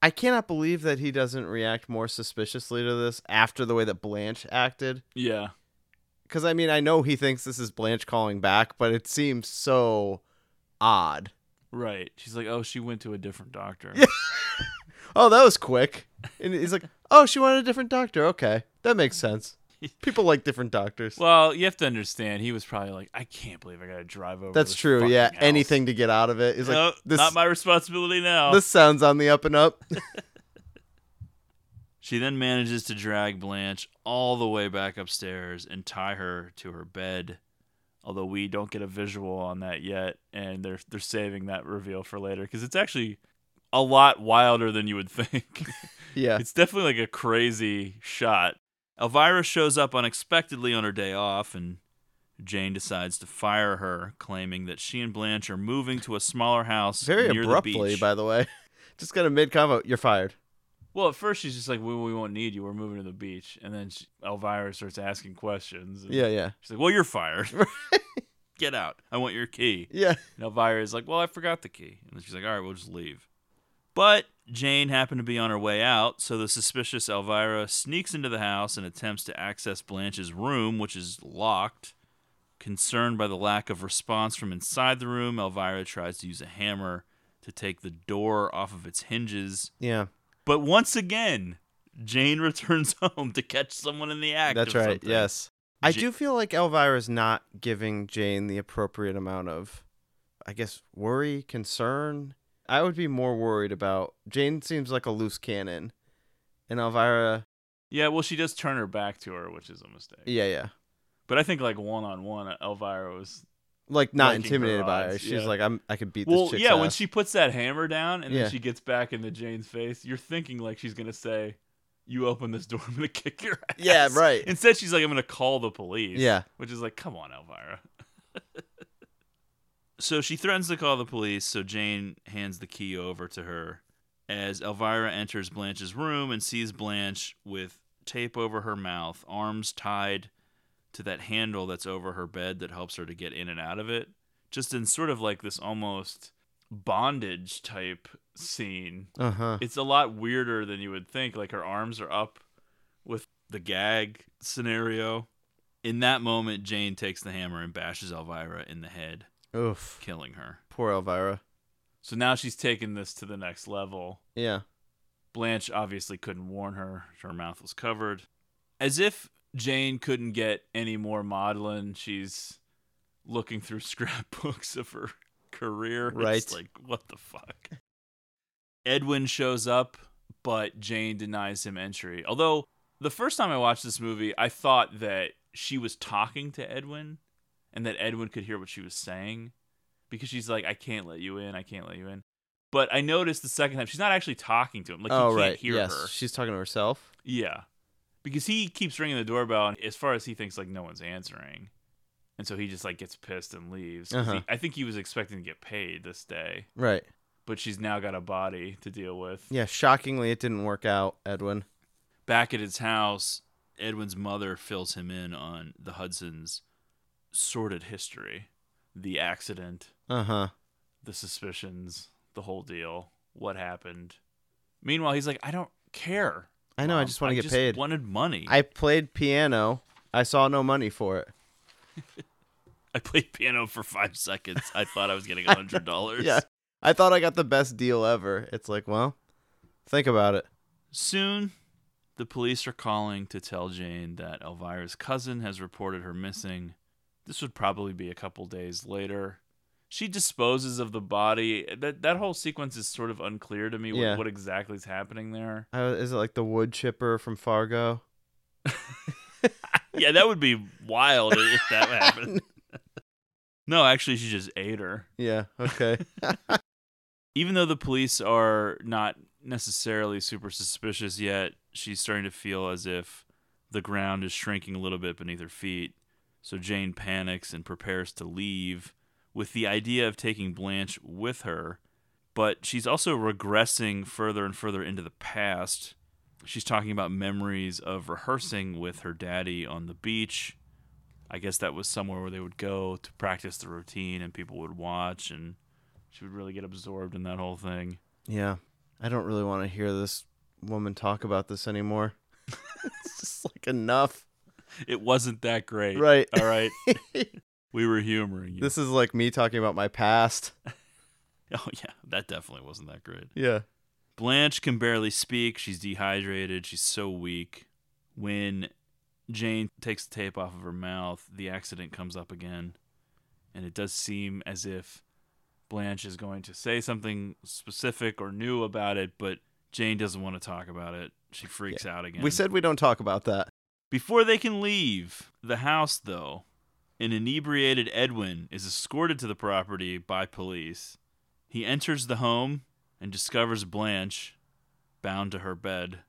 I cannot believe that he doesn't react more suspiciously to this after the way that Blanche acted. Yeah. Because I mean, I know he thinks this is Blanche calling back, but it seems so odd. Right. She's like, oh, she went to a different doctor. [LAUGHS] Oh, that was quick. And he's like, "Oh, she wanted a different doctor. Okay, that makes sense. [LAUGHS] People like different doctors. Well, you have to understand, he was probably like, I can't believe I got to drive over. That's true. Yeah, house." anything to get out of it. He's No, like, this, not my responsibility now. this sounds on the up and up. [LAUGHS] She then manages to drag Blanche all the way back upstairs and tie her to her bed. Although we don't get a visual on that yet, and they're they're saving that reveal for later because it's actually a lot wilder than you would think. [LAUGHS] yeah, it's definitely like a crazy shot. Elvira shows up unexpectedly on her day off, and Jane decides to fire her, claiming that she and Blanche are moving to a smaller house very near abruptly, the beach. by the way. [LAUGHS] Just got a mid convo. You're fired. Well, at first she's just like, "We, we won't need you. We're moving to the beach," and then she, Elvira starts asking questions. Yeah, yeah. She's like, "Well, you're fired. [LAUGHS] Get out. I want your key." Yeah. And Elvira is like, "Well, I forgot the key," and then she's like, "All right, we'll just leave." But Jane happened to be on her way out, so the suspicious Elvira sneaks into the house and attempts to access Blanche's room, which is locked. Concerned by the lack of response from inside the room, Elvira tries to use a hammer to take the door off of its hinges. Yeah. But once again, Jane [LAUGHS] returns home to catch someone in the act. That's right. something. Yes. I do feel like Elvira's not giving Jane the appropriate amount of, I guess, worry, concern. I would be more worried about Jane seems like a loose cannon. And Elvira Yeah, well, she does turn her back to her, which is a mistake. Yeah, yeah. But I think like one on one, Elvira was Like not her intimidated by her. She's yeah. like, I'm I could beat Well, yeah, when she puts that hammer down and Yeah. then she gets back into Jane's face, you're thinking like she's gonna say, "You open this door, [LAUGHS] I'm gonna kick your ass." Yeah, right. Instead, she's like, "I'm gonna call the police." Yeah. which is like, come on, Elvira. [LAUGHS] so she threatens to call the police. So Jane hands the key over to her as Elvira enters Blanche's room and sees Blanche with tape over her mouth, arms tied to that handle that's over her bed that helps her to get in and out of it. Just in sort of like this almost bondage type scene. Uh-huh. It's a lot weirder than you would think. Like her arms are up with the gag scenario. In that moment, Jane takes the hammer and bashes Elvira in the head, Oof. killing her. Poor Elvira. So now she's taken this to the next level. Yeah. Blanche obviously couldn't warn her. Her mouth was covered. As if Jane couldn't get any more modeling. she's looking through [LAUGHS] scrapbooks of her career. Right. It's like, what the fuck? Edwin shows up, but Jane denies him entry. Although, the first time I watched this movie, I thought that she was talking to Edwin and that Edwin could hear what she was saying because she's like, I can't let you in. I can't let you in. But I noticed the second time she's not actually talking to him. Like oh he can't right. hear yes. her. She's talking to herself. Yeah, because he keeps ringing the doorbell, and as far as he thinks, like no one's answering, and so he just like gets pissed and leaves. 'cause he- Uh-huh. I think he was expecting to get paid this day, Right. but she's now got a body to deal with. Yeah, shockingly it didn't work out, Edwin. Back at his house, Edwin's mother fills him in on the Hudson's sordid history, the accident, Uh-huh. the suspicions, the whole deal, what happened. Meanwhile, he's like, I don't care. I know, I just want to get just paid. Wanted money. I played piano. I saw no money for it. [LAUGHS] I played piano for five seconds. I thought I was getting a hundred dollars. [LAUGHS] Yeah. I thought I got the best deal ever. It's like, well, think about it. Soon, the police are calling to tell Jane that Elvira's cousin has reported her missing. This would probably be a couple days later. She disposes of the body. That that whole sequence is sort of unclear to me. What, Yeah. what exactly is happening there? Uh, is it like the wood chipper from Fargo? [LAUGHS] yeah, that would be wild if that happened. [LAUGHS] [LAUGHS] no, actually, she just ate her. Yeah, okay. even though the police are not necessarily super suspicious yet, she's starting to feel as if the ground is shrinking a little bit beneath her feet. So Jane panics and prepares to leave with the idea of taking Blanche with her. But she's also regressing further and further into the past. She's talking about memories of rehearsing with her daddy on the beach. I guess that was somewhere where they would go to practice the routine and people would watch and she would really get absorbed in that whole thing. yeah. I don't really want to hear this woman talk about this anymore. [LAUGHS] it's just like enough. It wasn't that great. Right. All right. [LAUGHS] we were humoring you. This is like me talking about my past. [LAUGHS] oh, yeah. That definitely wasn't that great. Yeah. Blanche can barely speak. She's dehydrated. She's so weak. When Jane takes the tape off of her mouth, the accident comes up again. And it does seem as if Blanche is going to say something specific or new about it, but Jane doesn't want to talk about it. She freaks out again. We said we don't talk about that. Before they can leave the house, though, an inebriated Edwin is escorted to the property by police. He enters the home and discovers Blanche bound to her bed.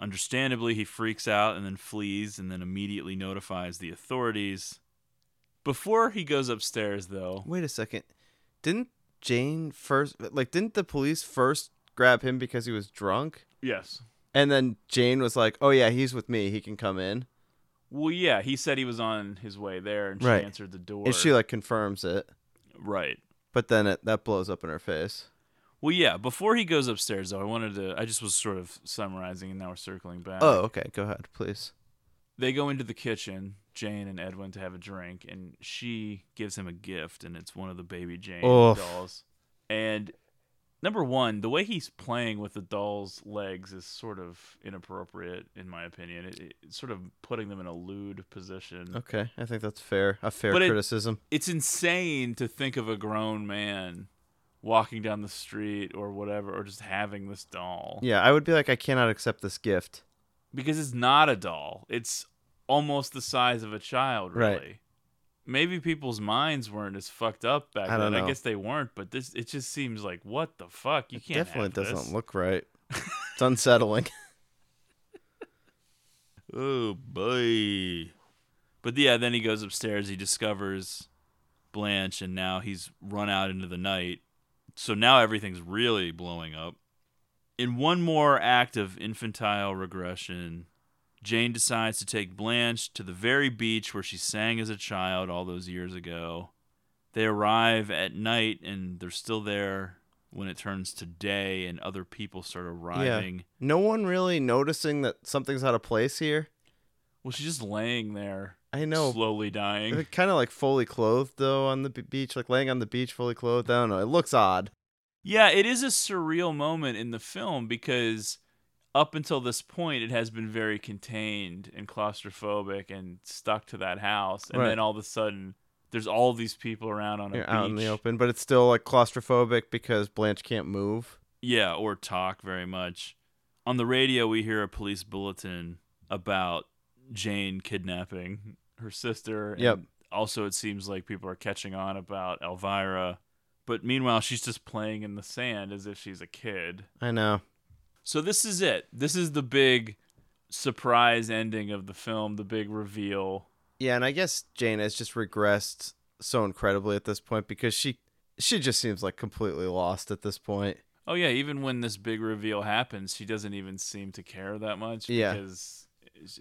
Understandably, he freaks out and then flees and then immediately notifies the authorities. Before he goes upstairs, though, Wait a second. Didn't Jane first like didn't the police first grab him because he was drunk? yes. And then Jane was like, "Oh yeah, he's with me. He can come in." Well, yeah, he said he was on his way there and she Right. answered the door. And she like confirms it. right. But then it, that blows up in her face. Well, yeah. Before he goes upstairs, though, I wanted to. I just was sort of summarizing, and now we're circling back. Oh, okay. Go ahead, please. They go into the kitchen, Jane and Edwin, to have a drink, and she gives him a gift, and it's one of the baby Jane Oof. dolls. And number one, the way he's playing with the doll's legs is sort of inappropriate, in my opinion. It, it- it's sort of putting them in a lewd position. Okay, I think that's fair. A fair But it- criticism. It's insane to think of a grown man walking down the street or whatever, or just having this doll. Yeah, I would be like, I cannot accept this gift. Because it's not a doll. It's almost the size of a child, really. Right. Maybe people's minds weren't as fucked up back I then. know. I guess they weren't, but this it just seems like what the fuck? You can't Definitely doesn't this. look right. [LAUGHS] It's unsettling. [LAUGHS] Oh boy. But yeah, then he goes upstairs, he discovers Blanche, and now he's run out into the night. So now everything's really blowing up. In one more act of infantile regression, Jane decides to take Blanche to the very beach where she sang as a child all those years ago. They arrive at night and they're still there when it turns to day and other people start arriving. Yeah. No one really noticing that something's out of place here. Well, she's just laying there. I know. Slowly dying. Kind of like fully clothed though on the beach, like laying on the beach fully clothed. I don't know. It looks odd. Yeah, it is a surreal moment in the film because up until this point it has been very contained and claustrophobic and stuck to that house. And Right. then all of a sudden there's all these people around on a You're beach. out in the open, but it's still like claustrophobic because Blanche can't move. Yeah, or talk very much. On the radio we hear a police bulletin about Jane kidnapping her sister. and Yep. Also it seems like people are catching on about Elvira. But meanwhile she's just playing in the sand as if she's a kid. I know. So this is it. This is the big surprise ending of the film, the big reveal. Yeah, and I guess Jane has just regressed so incredibly at this point because she she just seems like completely lost at this point. Oh yeah, even when this big reveal happens, she doesn't even seem to care that much Yeah. because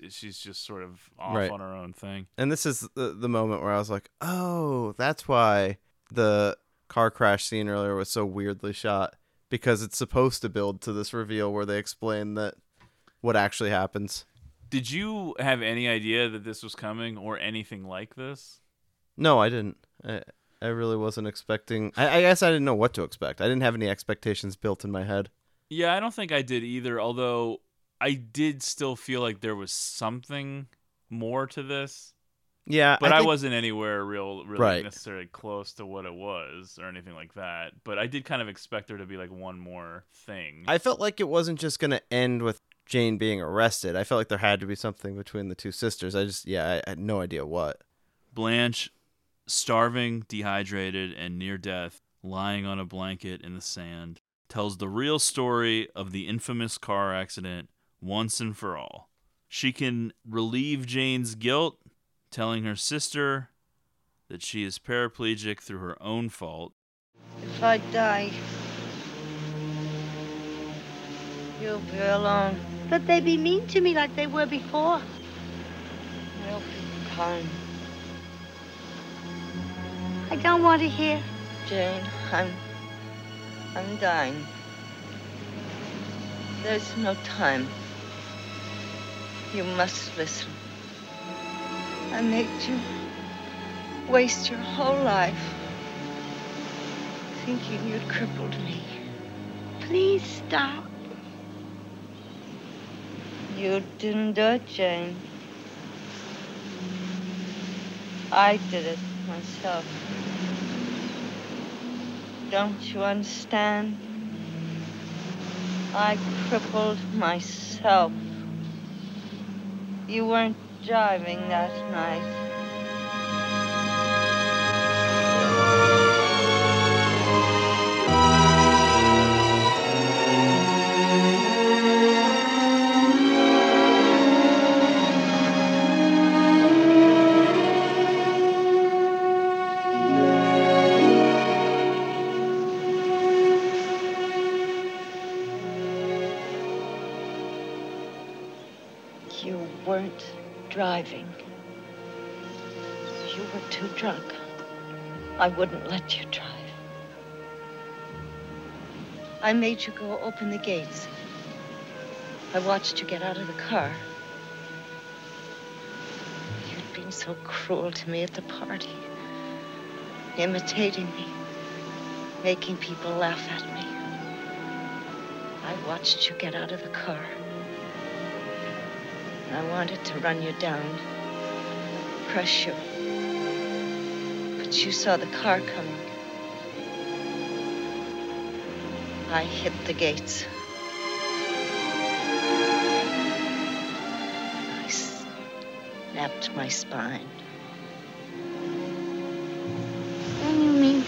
she's just sort of off Right. on her own thing. And this is the, the moment where I was like, "Oh, that's why the car crash scene earlier was so weirdly shot because it's supposed to build to this reveal where they explain that what actually happens." Did you have any idea that this was coming or anything like this? No, I didn't. I, I really wasn't expecting. I, I guess I didn't know what to expect. I didn't have any expectations built in my head. Yeah, I don't think I did either, although I did still feel like there was something more to this. Yeah, But I, think- wasn't anywhere real really Right. necessarily close to what it was or anything like that. But I did kind of expect there to be like one more thing. I felt like it wasn't just going to end with Jane being arrested. I felt like there had to be something between the two sisters. I just, yeah, I had no idea what. Blanche, starving, dehydrated, and near death, lying on a blanket in the sand, tells the real story of the infamous car accident once and for all. She can relieve Jane's guilt, telling her sister that she is paraplegic through her own fault. If I die, you'll be alone. But they'd be mean to me like they were before. You'll be kind. I don't want to hear. Jane, I'm. I'm dying. There's no time. You must listen. I made you waste your whole life thinking you'd crippled me. Please stop. You didn't do it, Jane. I did it myself. Don't you understand? I crippled myself. You weren't driving that night. Drunk. I wouldn't let you drive. I made you go open the gates. I watched you get out of the car. You'd been so cruel to me at the party, imitating me, making people laugh at me. I watched you get out of the car. I wanted to run you down, crush you. But you saw the car coming. I hit the gates. I snapped my spine. Then you mean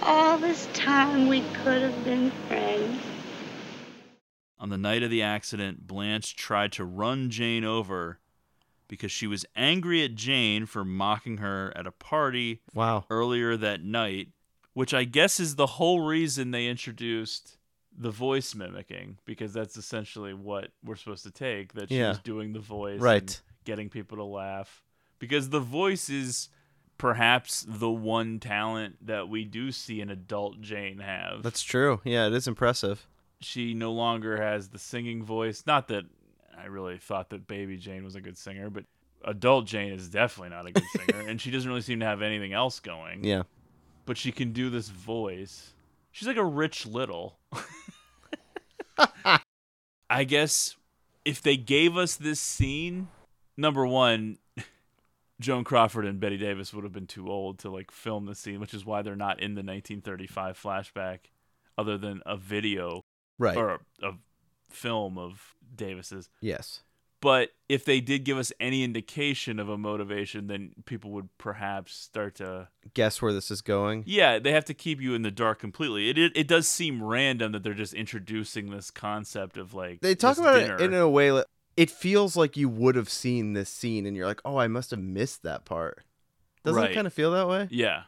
all this time we could have been friends? On the night of the accident, Blanche tried to run Jane over because she was angry at Jane for mocking her at a party Wow. earlier that night, which I guess is the whole reason they introduced the voice mimicking because that's essentially what we're supposed to take that she's Yeah. doing the voice Right. getting people to laugh because the voice is perhaps the one talent that we do see an adult Jane have That's true. Yeah, it is impressive. she no longer has the singing voice. Not that I really thought that baby Jane was a good singer, but adult Jane is definitely not a good [LAUGHS] singer, and she doesn't really seem to have anything else going. Yeah. But she can do this voice. She's like a Rich Little. [LAUGHS] I guess if they gave us this scene, number one, Joan Crawford and Bette Davis would have been too old to like film the scene, which is why they're not in the 1935 flashback, other than a video Right. or a, a film of Davis's. Yes. But if they did give us any indication of a motivation, then people would perhaps start to. Guess where this is going? Yeah, they have to keep you in the dark completely. It it, it does seem random that they're just introducing this concept of like They talk about dinner. it in a way like it feels like you would have seen this scene and you're like, "Oh, I must have missed that part." Doesn't Right. it kind of feel that way? Yeah.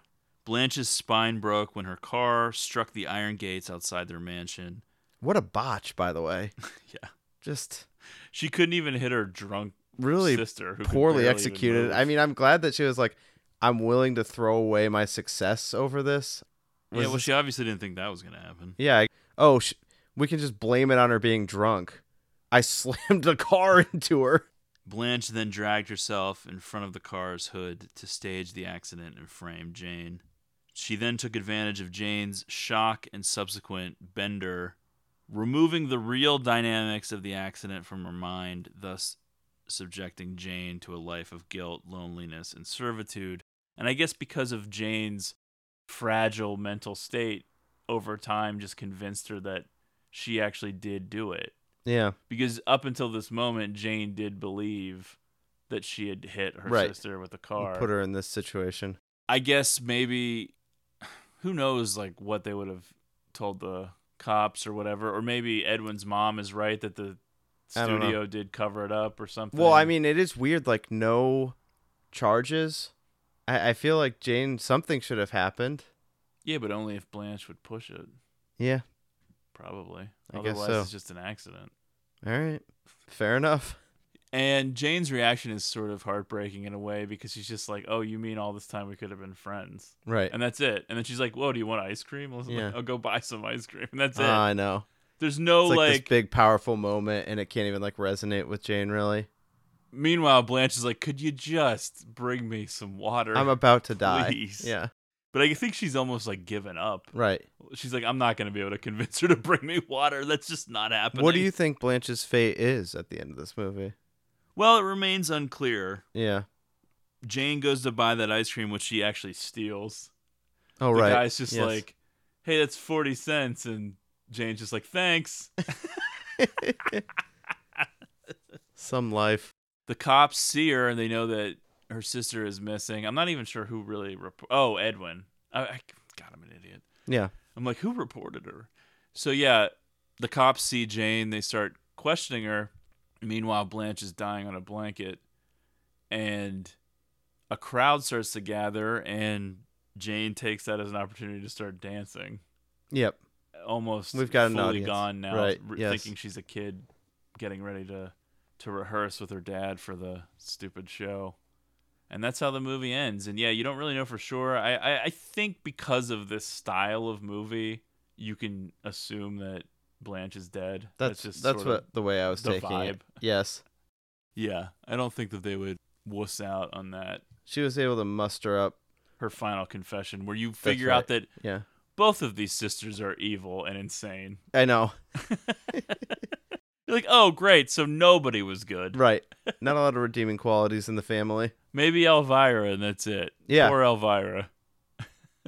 Blanche's spine broke when her car struck the iron gates outside their mansion. What a botch, by the way. [LAUGHS] Yeah. Just She couldn't even hit her drunk really sister who poorly executed. I mean, I'm glad that she was like, "I'm willing to throw away my success over this." yeah, well, she obviously didn't think that was going to happen. Yeah. I- oh, sh- we can just blame it on her being drunk. I [LAUGHS] slammed a car into her. Blanche then dragged herself in front of the car's hood to stage the accident and frame Jane. She then took advantage of Jane's shock and subsequent bender, removing the real dynamics of the accident from her mind, thus subjecting Jane to a life of guilt, loneliness, and servitude. And I guess because of Jane's fragile mental state over time, just convinced her that she actually did do it Yeah. because up until this moment, Jane did believe that she had hit her Right. sister with a car. Put her in this situation. I guess maybe [SIGHS] who knows like what they would have told the cops or whatever, or maybe Edwin's mom is right that the I don't know. studio did cover it up or something. Well, I mean, it is weird. Like no charges. I, I feel like Jane something should have happened. yeah, but only if Blanche would push it, Yeah. probably. I guess Otherwise, so. it's just an accident. All right. Fair enough. And Jane's reaction is sort of heartbreaking in a way because she's just like, "Oh, you mean all this time we could have been friends?" Right. And that's it. And then she's like, "Whoa, do you want ice cream?" I was like, Yeah. "I'll go buy some ice cream." [LAUGHS] And that's it. Ah, I know. There's no like, like. this big powerful moment, and it can't even like resonate with Jane. Really, Meanwhile, Blanche is like, "Could you just bring me some water?" I'm about to die. Please. Yeah. But I think she's almost like given up. Right. She's like, "I'm not going to be able to convince her to [LAUGHS] bring me water. That's just not happening." What do you think Blanche's fate is at the end of this movie? Well, it remains unclear. Yeah. Jane goes to buy that ice cream, which she actually steals. Oh the right. The guy's just Yes. like, "Hey, that's forty cents," and Jane's just like, "Thanks." [LAUGHS] some life. the cops see her and they know that her sister is missing. I'm not even sure who really. Rep- oh, Edwin. I, I, God, I'm an idiot. Yeah. I'm like, who reported her? So yeah, the cops see Jane. They start questioning her. Meanwhile, Blanche is dying on a blanket, and a crowd starts to gather, and Jane takes that as an opportunity to start dancing. Yep. Almost We've got an fully audience. gone now, Right, re- yes. thinking she's a kid getting ready to to rehearse with her dad for the stupid show. And that's how the movie ends. And yeah, you don't really know for sure. I, I, I think because of this style of movie, you can assume that Blanche is dead. That's just that's sort of what the way I was the taking vibe. it. Yes. Yeah, I don't think that they would wuss out on that. She was able to muster up Her final confession, where you figure right. out that Yeah. both of these sisters are evil and insane. I know. [LAUGHS] [LAUGHS] You're like, oh, great, so nobody was good. Right. [LAUGHS] Not a lot of redeeming qualities in the family. Maybe Elvira, and that's it. Yeah. Poor Elvira.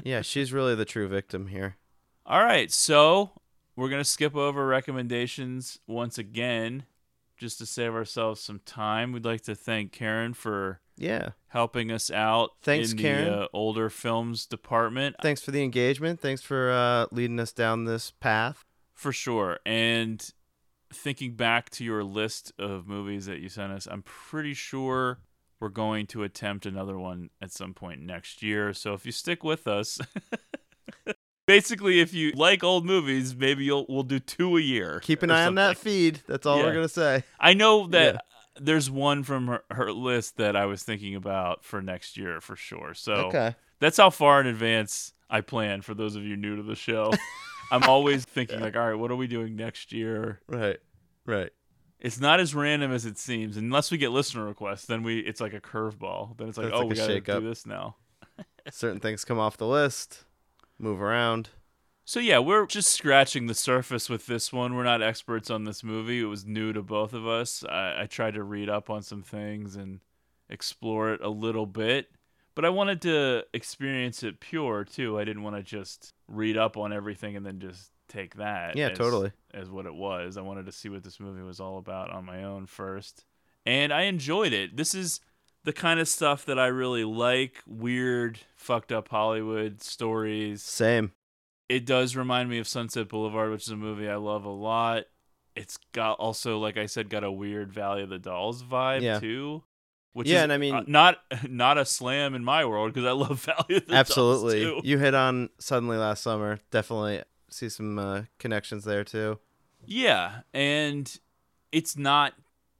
yeah, she's really the true victim here. All right, so we're gonna skip over recommendations once again, just to save ourselves some time. We'd like to thank Karen for Yeah. helping us out Thanks, in Karen. the uh, older films department. Thanks for the engagement. Thanks for uh, leading us down this path. For sure. And thinking back to your list of movies that you sent us, I'm pretty sure we're going to attempt another one at some point next year. So if you stick with us, [LAUGHS] basically, if you like old movies, maybe you'll we'll do two a year. Keep an eye on that feed. That's all Yeah. we're gonna say. I know that Yeah. there's one from her, her list that I was thinking about for next year for sure. So Okay. that's how far in advance I plan for those of you new to the show. [LAUGHS] I'm always thinking like, all right, what are we doing next year? Right. Right. It's not as random as it seems, unless we get listener requests. Then we, it's like a curveball. Then it's like, That's oh, like we gotta do this now. [LAUGHS] Certain things come off the list, move around. So yeah, we're just scratching the surface with this one. We're not experts on this movie. It was new to both of us. I, I tried to read up on some things and explore it a little bit, but I wanted to experience it pure too. I didn't want to just read up on everything and then just take that. Yeah, as- totally. As what it was. I wanted to see what this movie was all about on my own first, and I enjoyed it. This is the kind of stuff that I really like. Weird, fucked up Hollywood stories Same. it does remind me of Sunset Boulevard, which is a movie I love a lot. It's got also, like I said, got a weird Valley of the Dolls vibe Yeah. too. Which Yeah, is and I mean- uh, not not a slam in my world because I love [LAUGHS] Valley of the Absolutely. Dolls too. You hit on suddenly last summer. Definitely see some uh, connections there too. Yeah, and it's not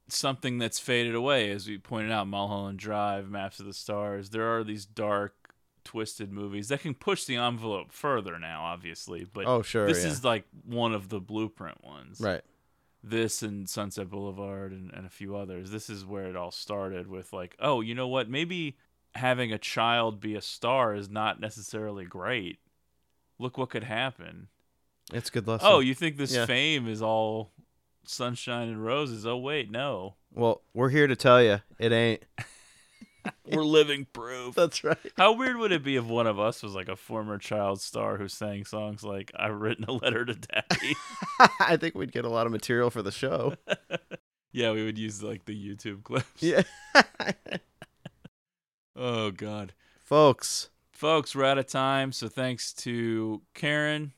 something that's faded away, as we pointed out. Mulholland Drive, Maps of the Stars. There are these dark, twisted movies that can push the envelope further now, obviously. But Oh, sure, this yeah. is like one of the blueprint ones. Right. This and Sunset Boulevard and, and a few others. This is where it all started with like, oh, you know what? Maybe having a child be a star is not necessarily great. Look what could happen. It's a good lesson. Oh, you think this Yeah. fame is all sunshine and roses? Oh wait, no. Well, we're here to tell you it ain't. [LAUGHS] We're living proof. That's right. How weird would it be if one of us was like a former child star who sang songs like "I've written a letter to Daddy"? [LAUGHS] I think we'd get a lot of material for the show. [LAUGHS] yeah, we would use like the YouTube clips. Yeah. oh God, Folks, folks, we're out of time. So thanks to Karen.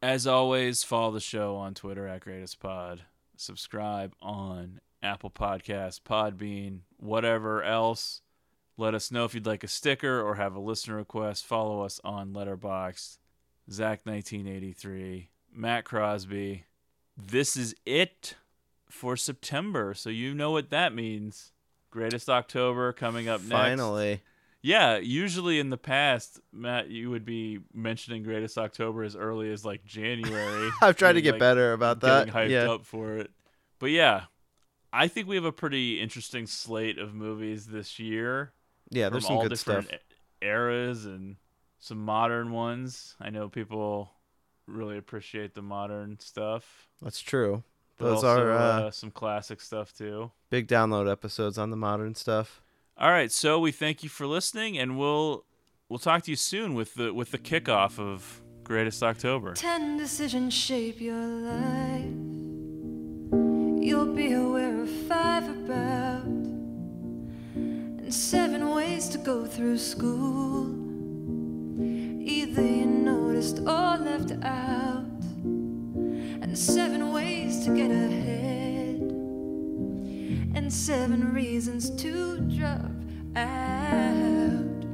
As always, follow the show on Twitter at Greatest Pod. Subscribe on Apple Podcasts, Podbean, whatever else. Let us know if you'd like a sticker or have a listener request. Follow us on Letterboxd. Zach1983, Matt Crosby. This is it for September. So you know what that means. Greatest October coming up next. finally. Yeah, usually in the past, Matt, you would be mentioning Greatest October as early as like January. [LAUGHS] I've tried to get like, better about getting that. hyped Yeah. up for it. But yeah, I think we have a pretty interesting slate of movies this year. Yeah, there's some all good different stuff. eras and some modern ones. I know people really appreciate the modern stuff. That's true. Those also, are uh, uh, some classic stuff too. big download episodes on the modern stuff. All right, so we thank you for listening, and we'll we'll talk to you soon with the with the kickoff of Greatest October. Ten decisions shape your life. You'll be aware of five about, and seven ways to go through school. Either you noticed or left out, and seven ways to get ahead, and seven reasons to drop out.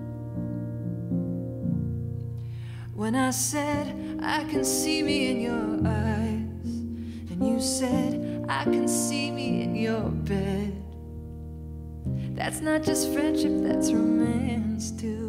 When I said I can see me in your eyes, and you said I can see me in your bed. That's not just friendship, that's romance too.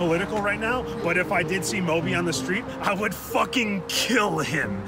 political right now, but if I did see Moby on the street, I would fucking kill him.